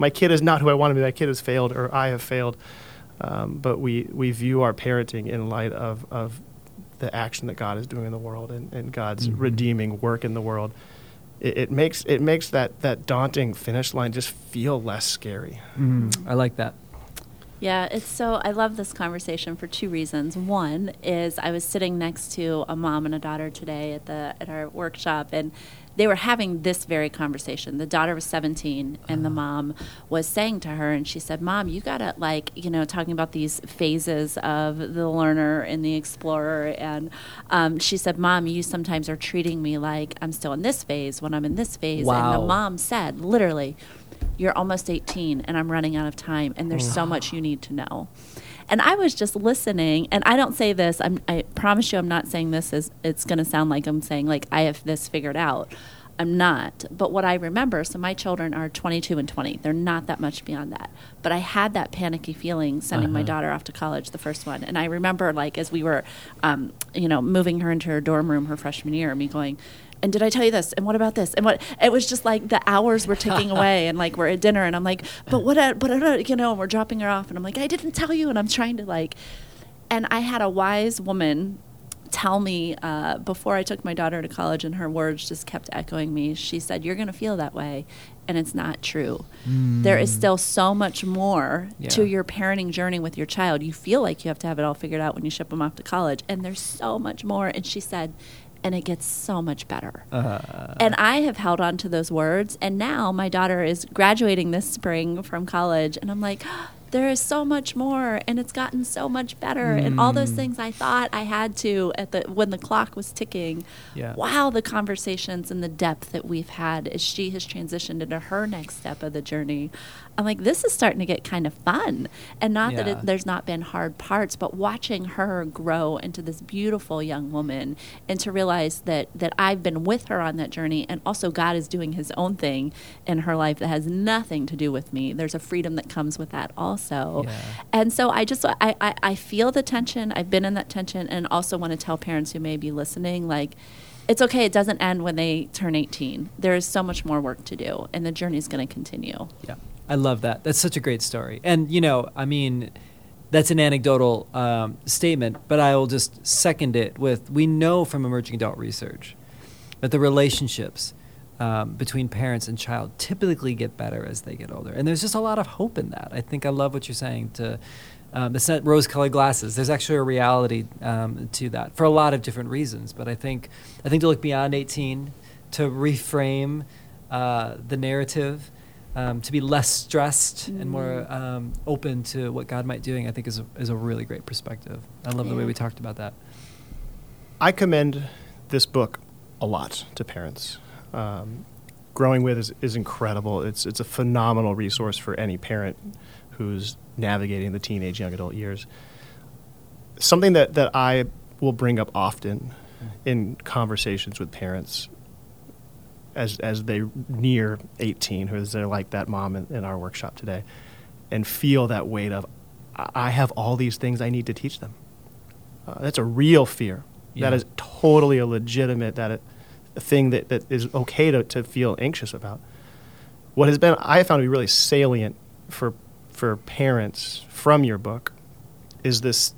my kid is not who I want to be, my kid has failed or I have failed. Um, but we, we view our parenting in light of, of the action that God is doing in the world and, and God's Mhm. redeeming work in the world. It, it makes it makes that, that daunting finish line just feel less scary. Mm. I like that. Yeah, it's so I love this conversation for two reasons. One is I was sitting next to a mom and a daughter today at the at our workshop and they were having this very conversation. The daughter was 17 and the mom was saying to her and she said, "Mom, you got to like, you know, talking about these phases of the learner and the explorer and um, she said, "Mom, you sometimes are treating me like I'm still in this phase when I'm in this phase." Wow. And the mom said, literally, you're almost 18 and I'm running out of time and there's so much you need to know. And I was just listening and I don't say this I'm, I promise you I'm not saying this as it's going to sound like I'm saying like I have this figured out. I'm not. But what I remember, so my children are 22 and 20. They're not that much beyond that. But I had that panicky feeling sending my Uh-huh. daughter off to college, the first one. And I remember, like, as we were, um, you know, moving her into her dorm room her freshman year, me going, and did I tell you this? And what about this? And what? It was just like the hours were ticking (laughs) away, and like we're at dinner, and I'm like, but what? uh, But uh, you know, and we're dropping her off, and I'm like, I didn't tell you, and I'm trying to like, and I had a wise woman tell me uh, before I took my daughter to college, and her words just kept echoing me. She said, "You're going to feel that way." And it's not true. There is still so much more to your parenting journey with your child. You feel like you have to have it all figured out when you ship them off to college, and there's so much more. And she said, and it gets so much better. Uh, And I have held on to those words. And now my daughter is graduating this spring from college. And I'm like, (gasps) there is so much more. And it's gotten so much better. And all those Mm. things I thought I had to at the when the clock was ticking. Yeah. Wow, the conversations and the depth that we've had as she has transitioned into her next step of the journey. I'm like, this is starting to get kind of fun. And not that it, there's not been hard parts, but watching her grow into this beautiful young woman and to realize that that I've been with her on that journey and also God is doing his own thing in her life that has nothing to do with me. There's a freedom that comes with that also. Yeah. And so I just I, I, I feel the tension. I've been in that tension and also want to tell parents who may be listening like it's okay. It doesn't end when they turn 18. There is so much more work to do, and the journey is going to continue. Yeah, I love that. That's such a great story. And you know, I mean, that's an anecdotal um, statement, but I will just second it with: we know from emerging adult research that the relationships um, between parents and child typically get better as they get older, and there's just a lot of hope in that. I think I love what you're saying. To um, it's not rose-colored glasses. There's actually a reality um, to that for a lot of different reasons. But I think I think to look beyond 18, to reframe uh, the narrative um, to be less stressed and more Mm. um, open to what God might doing, I think is a, is a really great perspective. I love the way we talked about that. I commend this book a lot to parents. Um, Growing with is, is incredible. It's it's a phenomenal resource for any parent who's navigating the teenage young adult years. Something that, that I will bring up often in conversations with parents as as they near 18, who is they're like that mom in, in our workshop today, and feel that weight of I have all these things I need to teach them. Uh, that's a real fear. Yeah. That is totally a legitimate that it, a thing that, that is okay to, to feel anxious about. What has been I found to be really salient for for parents from your book is this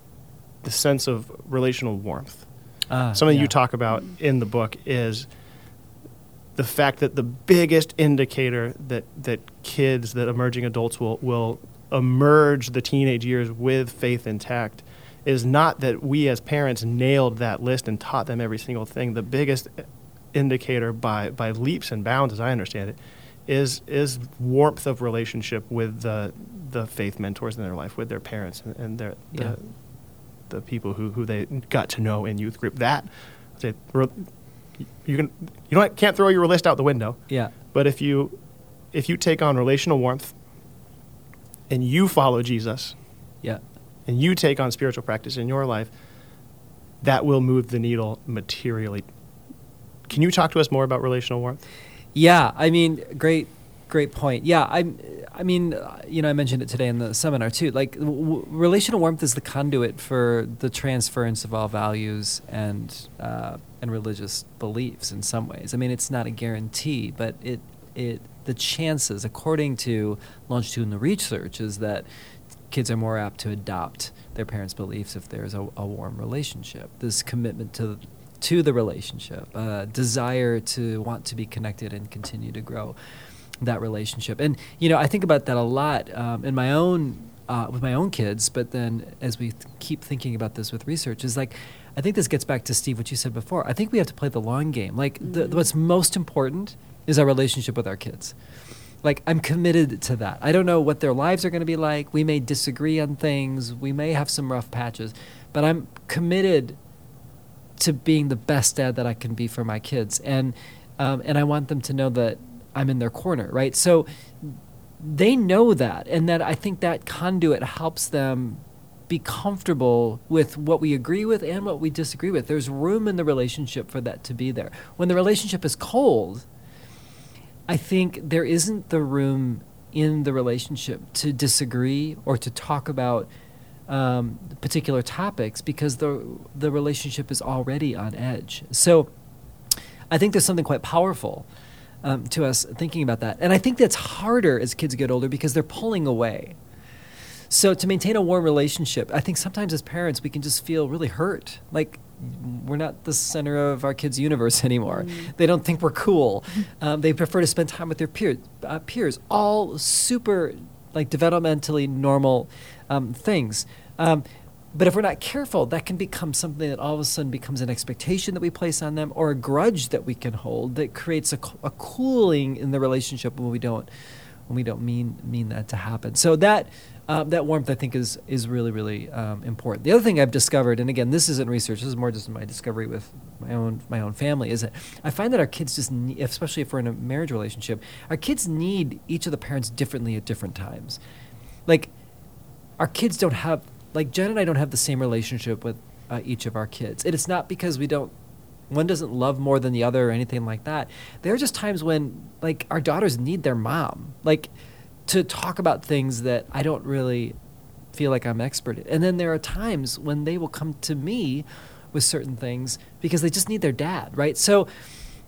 the sense of relational warmth. Ah, Something yeah. you talk about in the book is the fact that the biggest indicator that that kids, that emerging adults will will emerge the teenage years with faith intact is not that we as parents nailed that list and taught them every single thing. The biggest indicator by by leaps and bounds, as I understand it, is is warmth of relationship with the the faith mentors in their life, with their parents and, and their Yeah. the, the people who, who they got to know in youth group. That you can you don't can't throw your list out the window. Yeah. But if you if you take on relational warmth and you follow Jesus Yeah. and you take on spiritual practice in your life, that will move the needle materially. Can you talk to us more about relational warmth? Yeah, I mean, great, great point. Yeah, I, I mean, you know, I mentioned it today in the seminar too. Like, w- relational warmth is the conduit for the transference of all values and uh, and religious beliefs. In some ways, I mean, it's not a guarantee, but it it the chances, according to longitudinal research, is that kids are more apt to adopt their parents' beliefs if there's a, a warm relationship. This commitment to to the relationship, uh, desire to want to be connected and continue to grow that relationship. And you know, I think about that a lot um, in my own uh, with my own kids. But then, as we th- keep thinking about this with research, is like I think this gets back to Steve, what you said before. I think we have to play the long game. Like the, what's most important is our relationship with our kids. Like I'm committed to that. I don't know what their lives are going to be like. We may disagree on things. We may have some rough patches, but I'm committed to being the best dad that I can be for my kids, and um, and I want them to know that I'm in their corner, right? So they know that, and that I think that conduit helps them be comfortable with what we agree with and what we disagree with. There's room in the relationship for that to be there. When the relationship is cold, I think there isn't the room in the relationship to disagree or to talk about um, particular topics because the the relationship is already on edge. So I think there's something quite powerful um, to us thinking about that, and I think that's harder as kids get older because they're pulling away. So to maintain a warm relationship, I think sometimes as parents we can just feel really hurt, like we're not the center of our kids' universe (laughs) anymore. They don't think we're cool. (laughs) Um, they prefer to spend time with their peers. Uh, peers, all super like developmentally normal um, things. Um, but if we're not careful, that can become something that all of a sudden becomes an expectation that we place on them, or a grudge that we can hold that creates a, a cooling in the relationship when we don't when we don't mean mean that to happen. So that um, that warmth, I think, is is really really um, important. The other thing I've discovered, and again, this isn't research. This is more just my discovery with my own my own family. Is that I find that our kids just, need, especially if we're in a marriage relationship, our kids need each of the parents differently at different times. Like our kids don't have like Jen and I don't have the same relationship with uh, each of our kids. And it's not because we don't one doesn't love more than the other or anything like that. There are just times when like our daughters need their mom. Like to talk about things that I don't really feel like I'm expert at. And then there are times when they will come to me with certain things because they just need their dad, right? So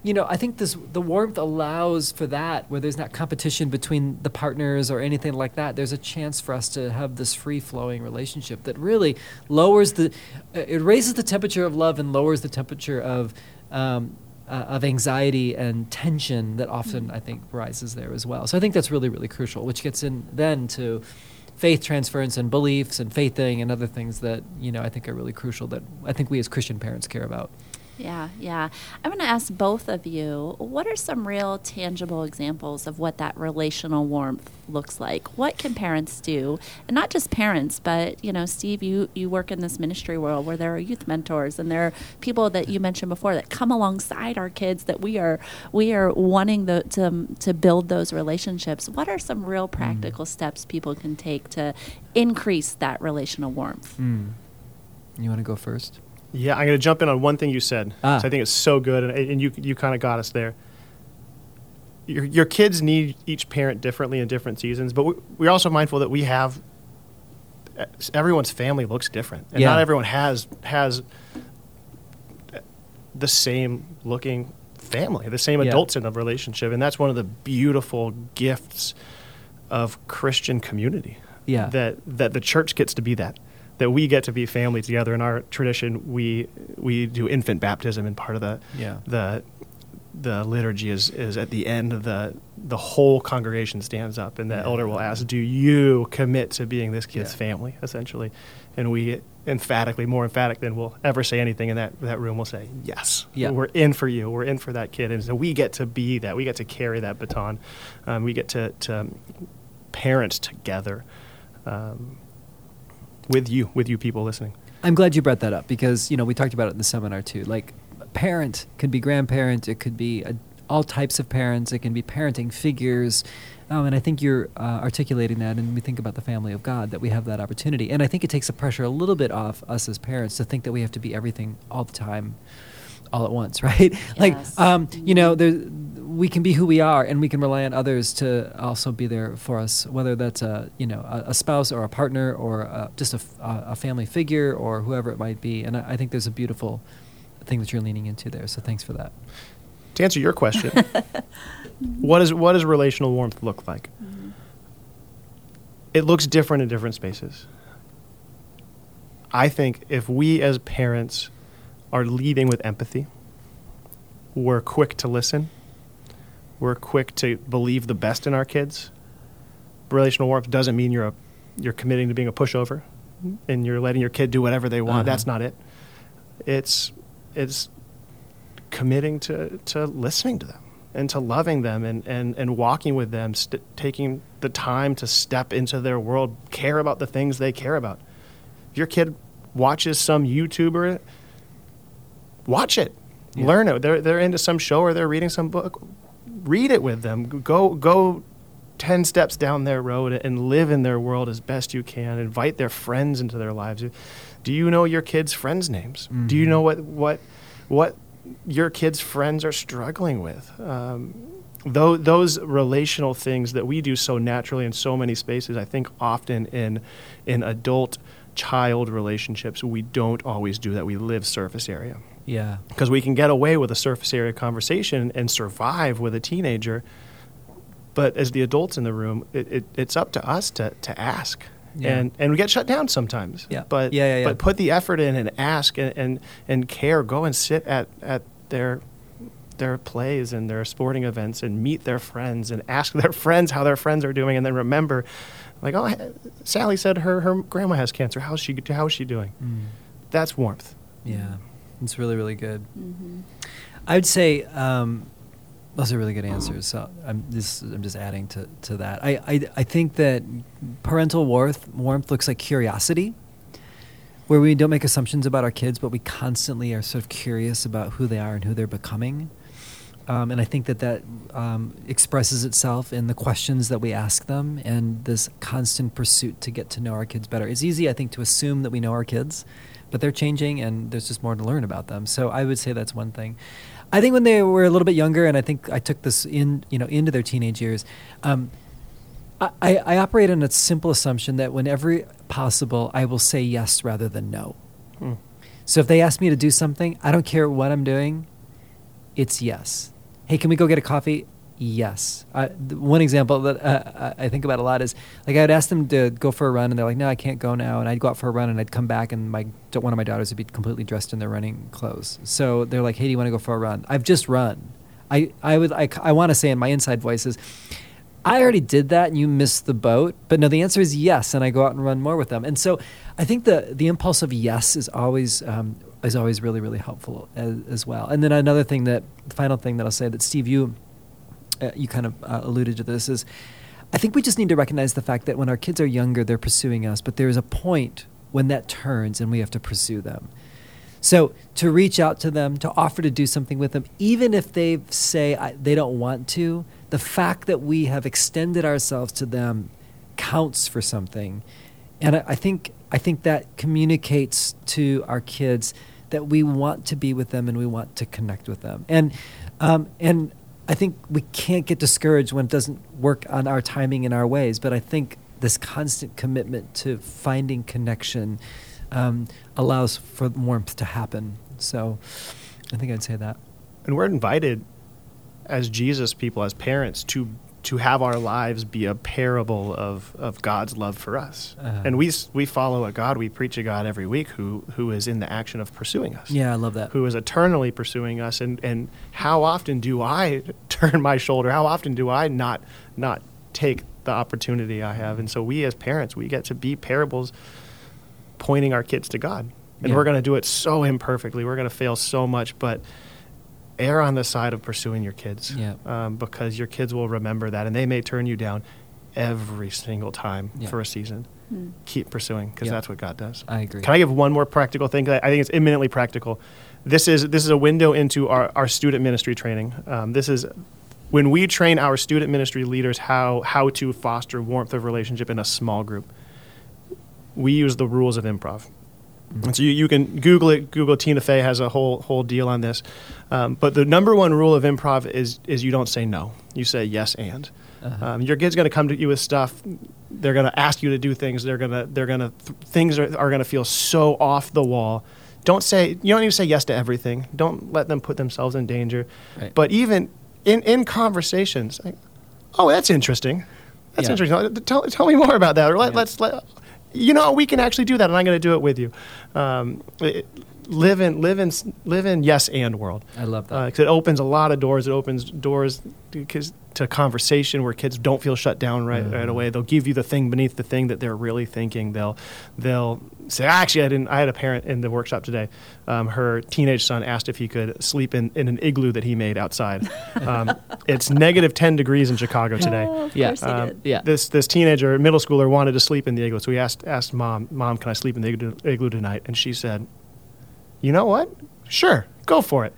you know, I think this the warmth allows for that where there's not competition between the partners or anything like that. There's a chance for us to have this free flowing relationship that really lowers the uh, it raises the temperature of love and lowers the temperature of um, uh, of anxiety and tension that often I think rises there as well. So I think that's really really crucial, which gets in then to faith transference and beliefs and faithing and other things that you know I think are really crucial that I think we as Christian parents care about. Yeah, yeah. I'm going to ask both of you what are some real tangible examples of what that relational warmth looks like? What can parents do? And not just parents, but, you know, Steve, you, you work in this ministry world where there are youth mentors and there are people that you mentioned before that come alongside our kids that we are we are wanting the, to to build those relationships. What are some real practical steps people can take to increase that relational warmth? Mm. You want to go first? Yeah, I'm going to jump in on one thing you said. Ah. I think it's so good, and, and you you kind of got us there. Your, your kids need each parent differently in different seasons, but we, we're also mindful that we have everyone's family looks different, and Yeah. not everyone has has the same looking family, the same Yeah. adults in the relationship, and that's one of the beautiful gifts of Christian community. Yeah. That that the church gets to be that. That we get to be family together. In our tradition, we we do infant baptism, and part of the Yeah. the the liturgy is is at the end of the the whole congregation stands up, and the Yeah. elder will ask, "Do you commit to being this kid's Yeah. family?" Essentially, and we emphatically, more emphatic than we'll ever say anything in that that room. We'll say yes. Yeah. We're in for you. We're in for that kid, and so we get to be that. We get to carry that baton. Um, we get to to parent together um, with you, with you people listening. I'm glad you brought that up because you know we talked about it in the seminar too. Like, parent could be grandparent, it could be a, all types of parents, it can be parenting figures, um, and I think you're uh, articulating that. And we think about the family of God that we have that opportunity, and I think it takes the pressure a little bit off us as parents to think that we have to be everything all the time, all at once, (laughs) right? Yes. like, um, you know, there we can be who we are, and we can rely on others to also be there for us, whether that's a you know a, a spouse or a partner or a, just a family figure or whoever it might be. And I, I think there's a beautiful thing that you're leaning into there. So thanks for that. To answer your question, (laughs) what is what does relational warmth look like? It looks different in different spaces. I think if we as parents are leading with empathy, we're quick to listen, we're quick to believe the best in our kids. Relational warmth doesn't mean you're a, you're committing to being a pushover and you're letting your kid do whatever they want. Uh-huh. That's not it. It's it's committing to, to listening to them and to loving them and, and, and walking with them, st- taking the time to step into their world, care about the things they care about. If your kid watches some YouTuber, watch it, Yeah. learn it. They're, they're into some show or they're reading some book, read it with them. Go, go 10 steps down their road and live in their world as best you can. Invite their friends into their lives. Do you know your kids' friends' names? Do you Mhm. know what, what, what your kids' friends are struggling with? Um, tho- those relational things that we do so naturally in so many spaces, I think often in, in adult child relationships, we don't always do that. We live surface area Yeah. because we can get away with a surface area conversation and survive with a teenager. But as the adults in the room, it, it, it's up to us to, to ask. Yeah. And, and we get shut down sometimes. Yeah. But, Yeah, yeah, but put the effort in and ask and, and, and care. Go and sit at, at their, their plays and their sporting events and meet their friends and ask their (laughs) friends how their friends are doing. And then remember, like, oh, Sally said her, her grandma has cancer. How's she, how's she doing? Mm. That's warmth. Yeah. It's really, really good. Mm-hmm. I would say um, those are really good answers. So I'm just I'm just adding to, to that. I, I I think that parental warmth warmth looks like curiosity, where we don't make assumptions about our kids, but we constantly are sort of curious about who they are and who they're becoming. Um, and I think that that um, expresses itself in the questions that we ask them and this constant pursuit to get to know our kids better. It's easy, I think, to assume that we know our kids, but they're changing and there's just more to learn about them. So I would say that's one thing. I think when they were a little bit younger, and I think I took this in, you know, into their teenage years, um, I, I operate on a simple assumption that whenever possible, I will say yes rather than no. Hmm. So if they ask me to do something, I don't care what I'm doing, it's yes. Hey, can we go get a coffee? Yes. Th- one example that uh, I I think about a lot is like I'd ask them to go for a run, and they're like, "No, I can't go now." And I'd go out for a run, and I'd come back, and my one of my daughters would be completely dressed in their running clothes. So they're like, "Hey, do you want to go for a run?" I've just run. I I would I, I want to say in my inside voice is, I already did that and you missed the boat. But no, the answer is yes, and I go out and run more with them. And so I think the the impulse of yes is always um, is always really really helpful as, as well. And then another thing that the final thing that I'll say that Steve you uh, you kind of uh, alluded to this is I think we just need to recognize the fact that when our kids are younger, they're pursuing us, but there is a point when that turns and we have to pursue them. So to reach out to them, to offer to do something with them, even if they say I, they don't want to, the fact that we have extended ourselves to them counts for something, and I, I think I think that communicates to our kids that we want to be with them and we want to connect with them, and um, and I think we can't get discouraged when it doesn't work on our timing and our ways, but I think this constant commitment to finding connection um, allows for warmth to happen. So I think I'd say that. And we're invited as Jesus people, as parents, to to have our lives be a parable of, of God's love for us. Uh-huh. And we we follow a God, we preach a God every week who who is in the action of pursuing us. Yeah, I love that. Who is eternally pursuing us and, and how often do I (laughs) turn my shoulder? How often do I not not take the opportunity I have? And so we as parents, we get to be parables pointing our kids to God. And Yeah. we're going to do it so imperfectly. We're going to fail so much, but err on the side of pursuing your kids Yeah. um, because your kids will remember that and they may turn you down every single time Yeah. for a season. Hmm. Keep pursuing because Yeah. that's what God does. I agree. Can I give one more practical thing? I I think it's imminently practical. This is this is a window into our, our student ministry training. Um, this is when we train our student ministry leaders how how to foster warmth of relationship in a small group. We use the rules of improv. And so you, you can Google it. Google Tina Fey has a whole whole deal on this. Um, but the number one rule of improv is is you don't say no. You say yes and. Uh-huh. Um, your kid's going to come to you with stuff. They're going to ask you to do things. They're going to they're going to th- things are, are going to feel so off the wall. Don't say you don't need to say yes to everything. Don't let them put themselves in danger. Right. But even in in conversations, like, oh, that's interesting. That's Yeah. interesting. Tell, tell me more about that. Or let, Yeah. let's let you know we can actually do that, and I'm going to do it with you. Um, it- live in live in live in yes and world. I love that. because it opens a lot of doors. It opens doors because to conversation where kids don't feel shut down right, right Mhm. away. They'll give you the thing beneath the thing that they're really thinking. They'll they'll say, actually, I didn't. I had a parent in the workshop today. Um, her teenage son asked if he could sleep in, in an igloo that he made outside. (laughs) Um, it's negative ten degrees in Chicago today. Oh, Yeah. Um. Yeah. This this teenager, middle schooler, wanted to sleep in the igloo, so he asked asked mom, "Mom, can I sleep in the igloo, igloo tonight?" And she said, "You know what? Sure, go for it."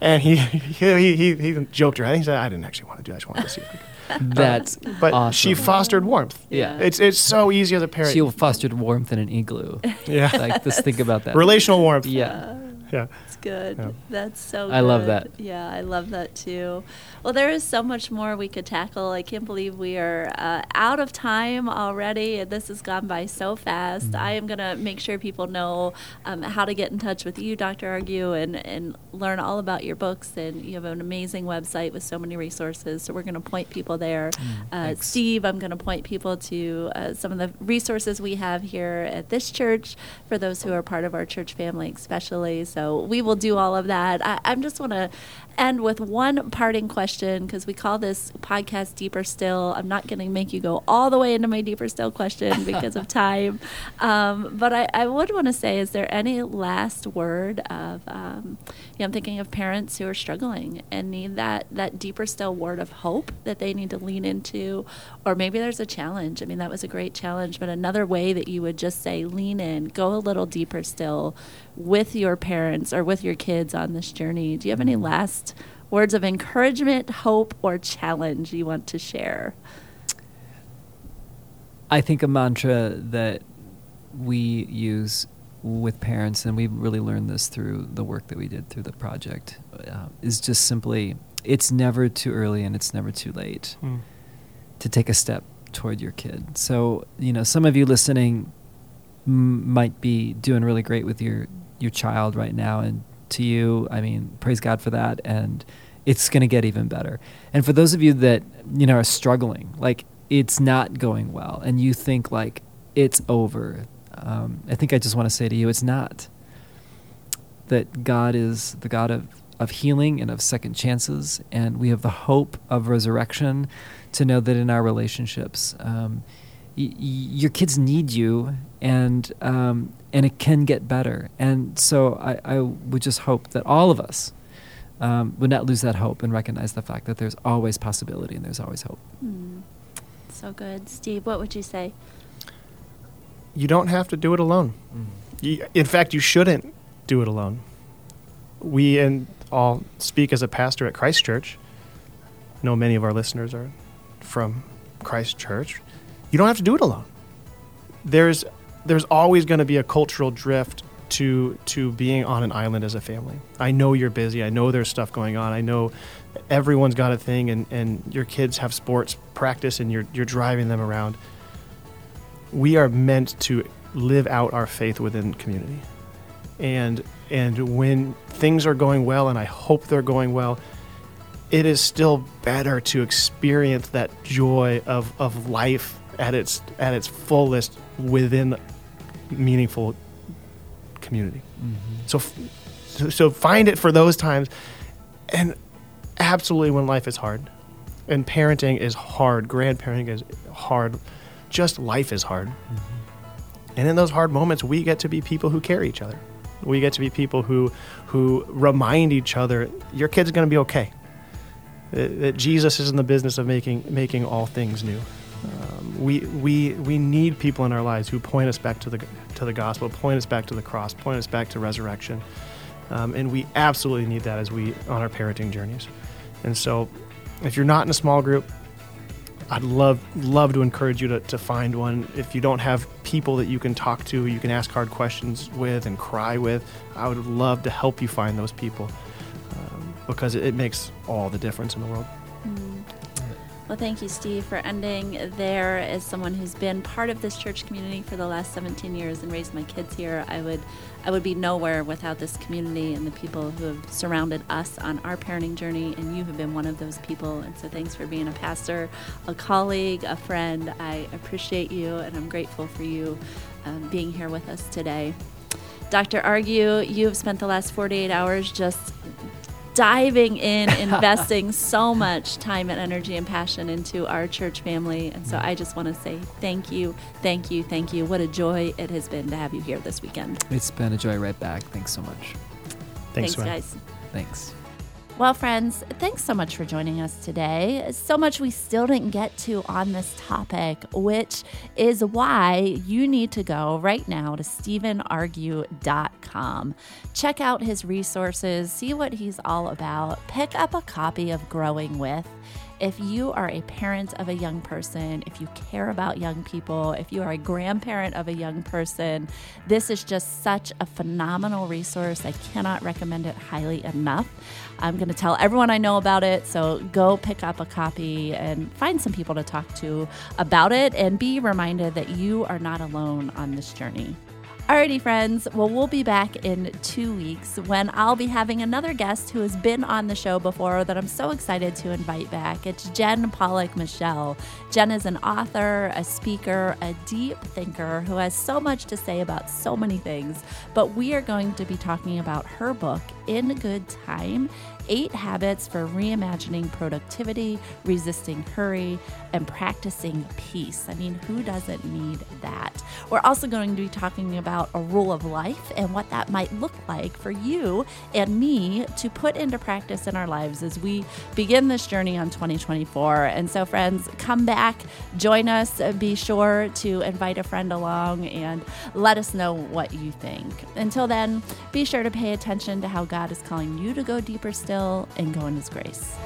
And (laughs) he he he, he joked her. I think he said, "I didn't actually want to do. it. I just wanted to see." If I could." That's But awesome. she fostered warmth. Yeah. It's it's so easy as a parent. She fostered warmth in an igloo. (laughs) yeah, like, just think about that. relational warmth. Yeah. Oh, yeah. It's good. Yeah. That's so good. I love that. Yeah, I love that too. Well, there is so much more we could tackle. I can't believe we are uh, out of time already, this has gone by so fast. Mm-hmm. I am going to make sure people know um, how to get in touch with you, Dr. Argue, and, and learn all about your books. And you have an amazing website with so many resources, so we're going to point people there. uh, Mm, thanks. Steve, I'm going to point people to uh, some of the resources we have here at this church for those who are part of our church family, especially. So we will do all of that. I, I just want to end with one parting question because we call this podcast Deeper Still. I'm not going to make you go all the way into my Deeper Still question (laughs) because of time. Um, but I, I would want to say, is there any last word of, um, you know, I'm thinking of parents who are struggling and need that, that deeper still word of hope that they need to lean into, or maybe there's a challenge. I mean, that was a great challenge, but another way that you would just say, lean in, go a little deeper still with your parents or with your kids on this journey. Do you have any last words of encouragement, hope, or challenge you want to share? I think a mantra that we use with parents, and we've really learned this through the work that we did through the project, uh, is just simply it's never too early and it's never too late Hmm. to take a step toward your kid. So, you know, some of you listening m- might be doing really great with your your child right now and to you, I mean, praise God for that and it's going to get even better. And for those of you that, you know, are struggling, like it's not going well and you think like it's over. Um, I think I just want to say to you it's not. That God is the God of of healing and of second chances, and we have the hope of resurrection to know that in our relationships, um, y- y- your kids need you, and um, and it can get better. And so I, I would just hope that all of us um, would not lose that hope and recognize the fact that there's always possibility and there's always hope. Hmm. So good. Steve, what would you say? You don't have to do it alone. You, in fact, you shouldn't do it alone. We and all speak as a pastor at Christ Church. I know many of our listeners are from Christ Church. You don't have to do it alone. There's there's always going to be a cultural drift to to being on an island as a family. I know you're busy. I know there's stuff going on. I know everyone's got a thing and, and your kids have sports practice and you're you're driving them around. We are meant to live out our faith within community and and when things are going well and I hope they're going well it is still better to experience that joy of, of life at its at its fullest within meaningful community mm-hmm. so, f- so so find it for those times and absolutely when life is hard and parenting is hard grandparenting is hard just life is hard mm-hmm. And in those hard moments, we get to be people who carry each other. We get to be people who who remind each other, your kid's going to be okay. That, that Jesus is in the business of making making all things new. Um, we, we, we need people in our lives who point us back to the, to the gospel, point us back to the cross, point us back to resurrection. Um, and we absolutely need that as we on our parenting journeys. And so, if you're not in a small group, I'd love love to encourage you to, to find one. If you don't have people that you can talk to, you can ask hard questions with and cry with, I would love to help you find those people um, because it, it makes all the difference in the world. Well, thank you, Steve, for ending there. As someone who's been part of this church community for the last 17 years and raised my kids here, I would, I would be nowhere without this community and the people who have surrounded us on our parenting journey. And you have been one of those people. And so, thanks for being a pastor, a colleague, a friend. I appreciate you, and I'm grateful for you um, being here with us today. Dr. Argue, you have spent the last 48 hours just diving in, (laughs) investing so much time and energy and passion into our church family. And so I just want to say thank you, thank you, thank you. What a joy it has been to have you here this weekend. It's been a joy right back. Thanks so much. Thanks, Thanks guys. Thanks. Well, friends, thanks so much for joining us today. So much we still didn't get to on this topic, which is why you need to go right now to StevenArgue.com. Check out his resources, see what he's all about, pick up a copy of Growing With if you are a parent of a young person, if you care about young people, if you are a grandparent of a young person, this is just such a phenomenal resource. I cannot recommend it highly enough. I'm going to tell everyone I know about it. So go pick up a copy and find some people to talk to about it and be reminded that you are not alone on this journey. Alrighty, friends. Well, we'll be back in two weeks when I'll be having another guest who has been on the show before that I'm so excited to invite back. It's Jen Pollock Michel. Jen is an author, a speaker, a deep thinker who has so much to say about so many things. But we are going to be talking about her book, In Good Time Eight Habits for Reimagining Productivity, Resisting Hurry, and Practicing Peace. I mean, who doesn't need that? We're also going to be talking about a rule of life and what that might look like for you and me to put into practice in our lives as we begin this journey on 2024. And so, friends, come back, join us, be sure to invite a friend along and let us know what you think. Until then, be sure to pay attention to how God is calling you to go deeper still and go in his grace.